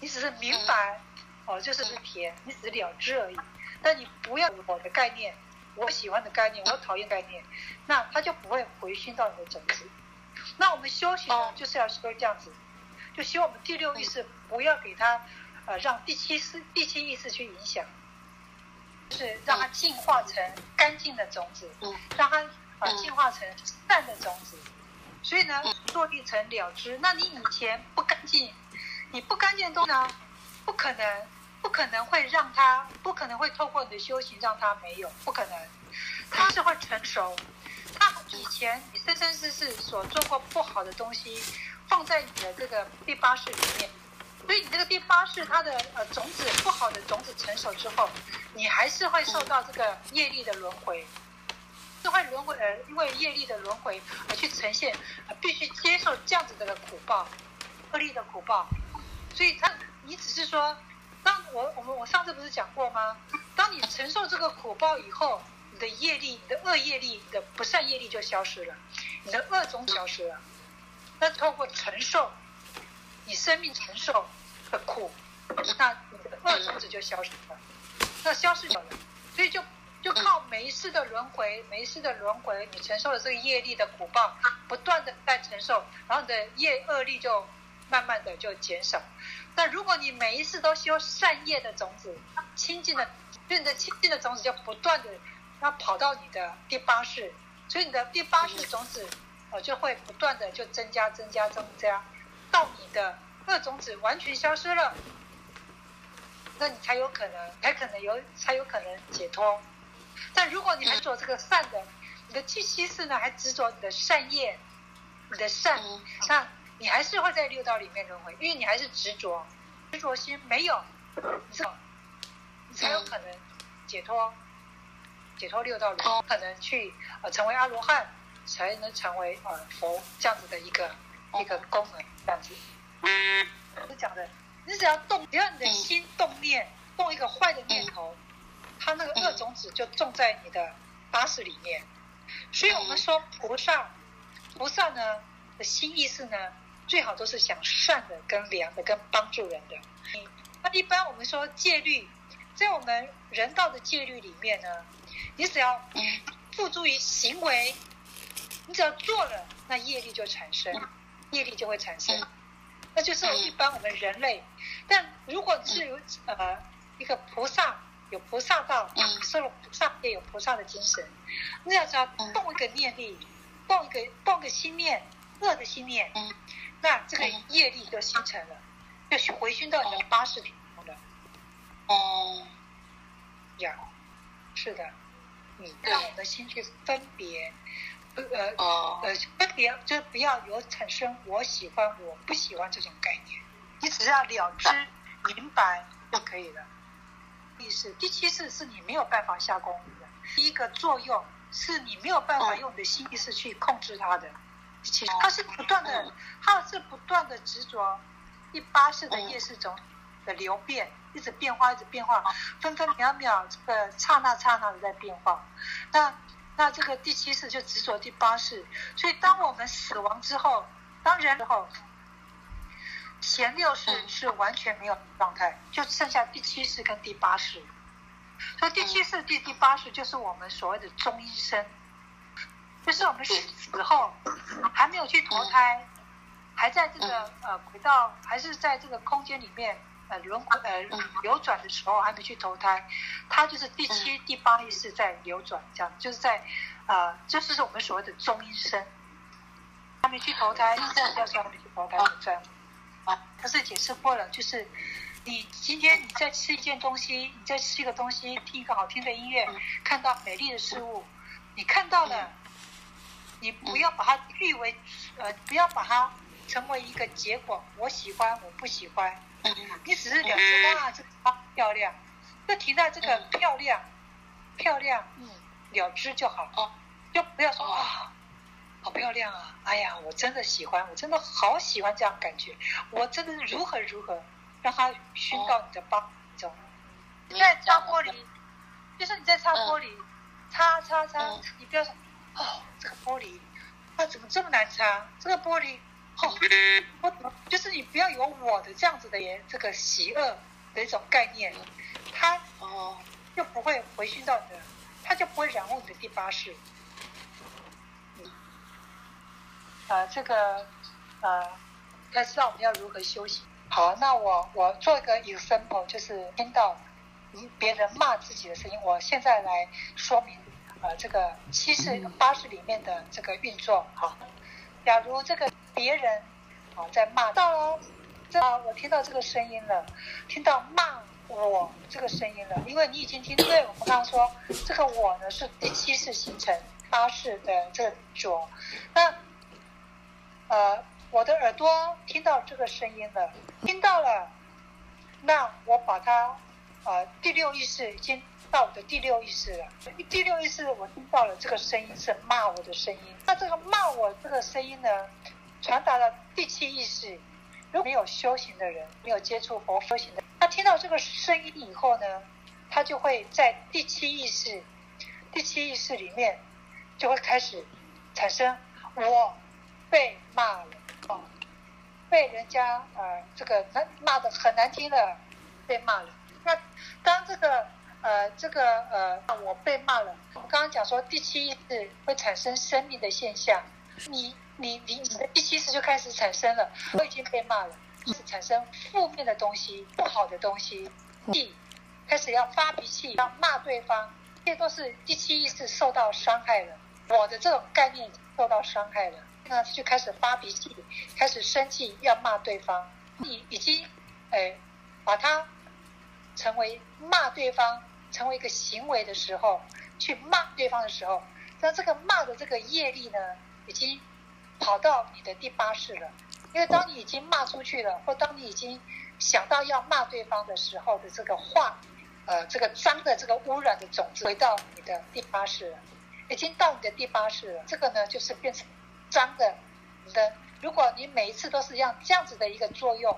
你只是明白，哦，就是是甜，你只是了知而已。但你不要我的概念，我喜欢的概念，我讨厌概念，那它就不会回熏到你的种子。那我们修行呢，就是要修这样子，就希望我们第六意识不要给它，呃，让第七识、第七意识去影响，就是让它进化成干净的种子，让它呃进化成善的种子。所以呢，落地成了之。那你以前不干净。你不干净的东西呢，不可能，不可能会让它，不可能会透过你的修行让它没有，不可能，它是会成熟。它以前你生生世世所做过不好的东西，放在你的这个第八世里面，所以你这个第八世它的呃种子不好的种子成熟之后，你还是会受到这个业力的轮回，是会轮回呃，因为业力的轮回而去呈现，必须接受这样子的苦报，恶力的苦报。所以他，你只是说，当我我们我上次不是讲过吗？当你承受这个苦报以后，你的业力、你的恶业力、你的不善业力就消失了，你的恶种消失了。那透过承受，你生命承受的苦，那你的恶种子就消失了，那消失了。所以就就靠每一次的轮回，每一次的轮回，你承受了这个业力的苦报，不断的在承受，然后你的业恶力就。慢慢的就减少。那如果你每一次都修善业的种子，清净的，变得清净的种子就不断的要跑到你的第八世，所以你的第八世种子，呃，就会不断的就增加、增加、增加，到你的恶种子完全消失了，那你才有可能，才可能有，才有可能解脱。但如果你还做这个善的，你的第七识呢，还执着你的善业，你的善，那你还是会在六道里面轮回，因为你还是执着，执着心没有，你才有可能解脱，解脱六道轮回，可能去呃成为阿罗汉，才能成为呃佛这样子的一个一个功能，这样子。是讲的，你只要动，只要你的心动念，动一个坏的念头，它那个恶种子就种在你的八识里面。所以我们说菩萨，菩萨呢的心意识呢，最好都是想善的、跟良的、跟帮助人的。那一般我们说戒律，在我们人道的戒律里面呢，你只要付诸于行为，你只要做了，那业力就产生，业力就会产生。那就是一般我们人类。但如果你是有呃一个菩萨。有菩萨道，受了菩萨也有菩萨的精神。你要知道，动一个念力，动一个动一个心念，恶的心念，那这个业力就形成了，就回熏到你的八识里头了。哦，呀，是的，你让我们心去分别，呃呃分别，就不要有产生我喜欢我不喜欢这种概念，你只要了知明白就可以了。意识第七次是你没有办法下功夫的，第一个作用是你没有办法用你的心意识去控制它的，其实它是不断的，它是不断的执着第八识的业识中的流变，一直变化，一直变化，分分秒秒，这个刹那刹那的在变化。那那这个第七识就执着第八识，所以当我们死亡之后，当人之后。前六世是完全没有状态，就剩下第七世跟第八世。所以第七世、第第八世就是我们所谓的中医生，就是我们死后还没有去投胎，还在这个呃轨道，还是在这个空间里面呃轮回呃流转的时候还没去投胎，他就是第七、第八意识在流转，这样就是在呃就是我们所谓的中医生，还没去投胎，这样叫做还没去投胎这样。他是解释过了，就是你今天你在吃一件东西，你在吃一个东西，听一个好听的音乐，看到美丽的事物，你看到了，你不要把它誉为，呃，不要把它成为一个结果，我喜欢，我不喜欢，你只是了解哇，这个漂亮，就停在这个漂亮，漂亮，嗯，了之就好，就不要说啊。好漂亮啊！哎呀，我真的喜欢，我真的好喜欢这样感觉。我真的是如何如何让它熏到你的八中。你在擦玻璃，就是你在擦玻璃，擦擦擦，你不要说哦，这个玻璃它怎么这么难擦？这个玻璃哦，我怎么就是你不要有我的这样子的这个邪恶的一种概念，它哦就不会回熏到你的，它就不会染污你的第八识。呃，这个呃，该知道我们要如何修行。好，那我我做一个 example，就是听到别人骂自己的声音。我现在来说明呃，这个七识八识里面的这个运作。好，假如这个别人啊在骂到了，这我听到这个声音了，听到骂我这个声音了，因为你已经听对，我刚刚说这个我呢是第七识形成八识的这个着，那。呃，我的耳朵听到这个声音了，听到了，那我把它，呃，第六意识已经到我的第六意识了。第六意识我听到了这个声音是骂我的声音，那这个骂我这个声音呢，传达了第七意识。如果没有修行的人，没有接触佛修行的，他听到这个声音以后呢，他就会在第七意识，第七意识里面就会开始产生我。被骂了哦，被人家呃这个骂骂的很难听的，被骂了。那当这个呃这个呃我被骂了，我们刚刚讲说第七意识会产生生命的现象，你你你你的第七意识就开始产生了，我已经被骂了，开始产生负面的东西，不好的东西，气开始要发脾气，要骂对方，这些都是第七意识受到伤害了，我的这种概念受到伤害了，那就开始发脾气，开始生气，要骂对方。你已经，哎，把它成为骂对方，成为一个行为的时候，去骂对方的时候，那这个骂的这个业力呢，已经跑到你的第八世了。因为当你已经骂出去了，或当你已经想到要骂对方的时候的这个话，呃，这个脏的这个污染的种子回到你的第八世了，已经到你的第八世了。这个呢，就是变成脏的。你的，如果你每一次都是一样这样子的一个作用，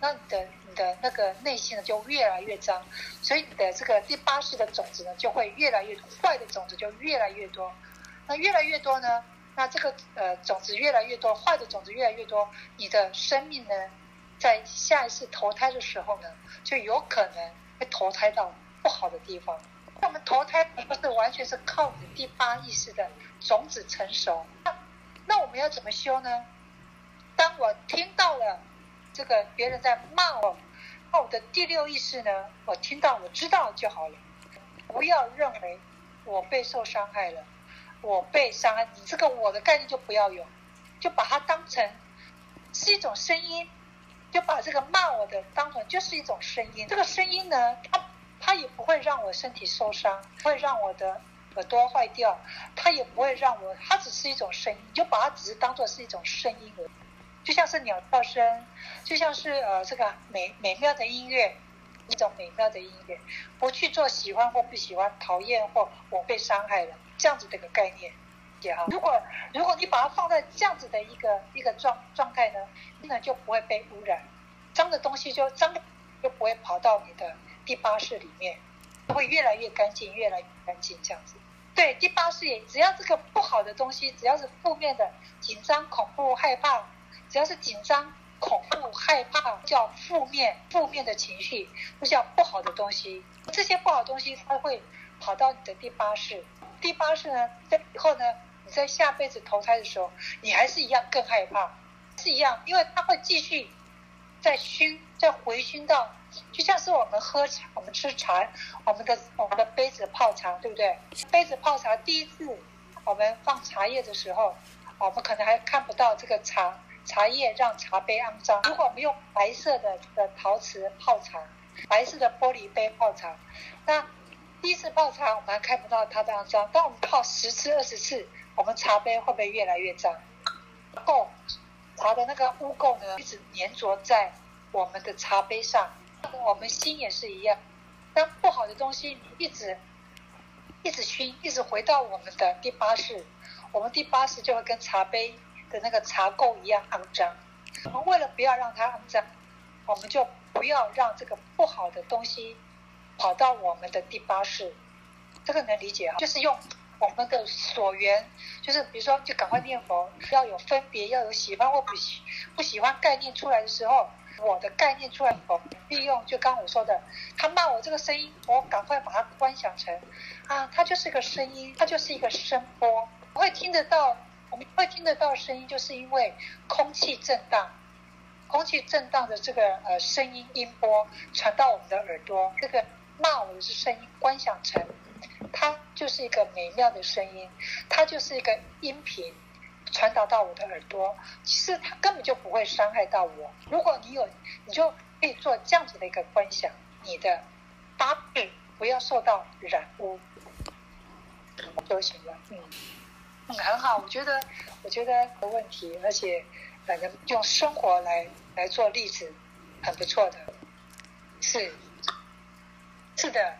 那你的你的那个内心呢，就越来越脏。所以你的这个第八识的种子呢，就会越来越坏的种子就越来越多。那越来越多呢？那这个呃种子越来越多，坏的种子越来越多，你的生命呢，在下一次投胎的时候呢，就有可能会投胎到不好的地方。我们投胎不是完全是靠你第八意识的种子成熟。那那我们要怎么修呢？当我听到了这个别人在骂我，那我的第六意识呢，我听到我知道就好了，不要认为我被受伤害了。我被伤害，你这个我的概念就不要有，就把它当成是一种声音，就把这个骂我的当成就是一种声音。这个声音呢，它它也不会让我身体受伤，不会让我的耳朵坏掉，它也不会让我，它只是一种声音，你就把它只是当做是一种声音而已，就像是鸟叫声，就像是呃这个美美妙的音乐，一种美妙的音乐，不去做喜欢或不喜欢，讨厌或我被伤害了。这样子的一个概念，也好。如果如果你把它放在这样子的一个一个状状态呢，那就不会被污染，脏的东西就脏就不会跑到你的第八识里面，会越来越干净，越来越干净这样子。对，第八识也只要这个不好的东西，只要是负面的、紧张、恐怖、害怕，只要是紧张、恐怖、害怕，叫负面负面的情绪，就叫不好的东西。这些不好的东西，它会跑到你的第八世。第八世呢，在以后呢，你在下辈子投胎的时候，你还是一样更害怕，是一样，因为它会继续再熏，再回熏到，就像是我们喝茶，我们吃茶，我们的我们的杯子泡茶，对不对？杯子泡茶，第一次我们放茶叶的时候，我们可能还看不到这个茶茶叶让茶杯肮脏。如果我们用白色的这个陶瓷泡茶，白色的玻璃杯泡茶，那。第一次泡茶，我们还看不到它这样脏。当我们泡十次、二十次，我们茶杯会不会越来越脏？垢，茶的那个污垢呢，一直粘着在我们的茶杯上。我们心也是一样，当不好的东西一直一直熏，一直回到我们的第八识，我们第八识就会跟茶杯的那个茶垢一样肮脏。我们为了不要让它肮脏，我们就不要让这个不好的东西。跑到我们的第八识，这个能理解啊？就是用我们的所缘，就是比如说，就赶快念佛，要有分别，要有喜欢或不喜不喜欢概念出来的时候，我的概念出来以后，利用就刚我说的，他骂我这个声音，我赶快把它观想成啊，它就是一个声音，它就是一个声波，我会听得到，我们会听得到声音，就是因为空气震荡。空气震荡的这个呃声音音波传到我们的耳朵，这个。骂我的声音，观想成它就是一个美妙的声音，它就是一个音频传达到我的耳朵。其实它根本就不会伤害到我。如果你有，你就可以做这样子的一个观想，你的八识不要受到染污就行了。嗯嗯，很好，我觉得我觉得没问题，而且反正用生活来来做例子，很不错的，是。是的，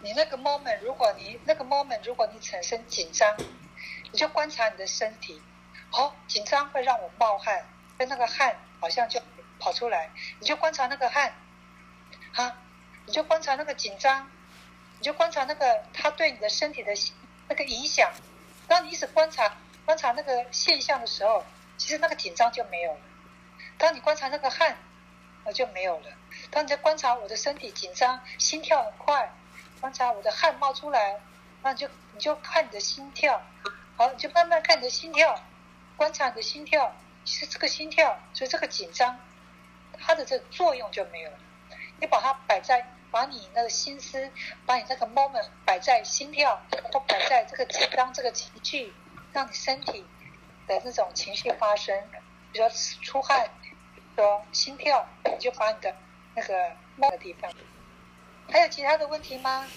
你那个 moment，如果你那个 moment，如果你产生紧张，你就观察你的身体，哦，紧张会让我冒汗，跟那个汗好像就跑出来，你就观察那个汗，啊，你就观察那个紧张，你就观察那个它对你的身体的那个影响。当你一直观察观察那个现象的时候，其实那个紧张就没有了。当你观察那个汗，那就没有了。当你在观察我的身体紧张，心跳很快，观察我的汗冒出来，那你就你就看你的心跳，好，你就慢慢看你的心跳，观察你的心跳。其实这个心跳，所以这个紧张，它的这个作用就没有了。你把它摆在把你那个心思，把你那个 moment 摆在心跳，或摆在这个紧张这个情绪，让你身体的那种情绪发生，比如说出汗，说心跳，你就把你的那个梦的地方。还有其他的问题吗？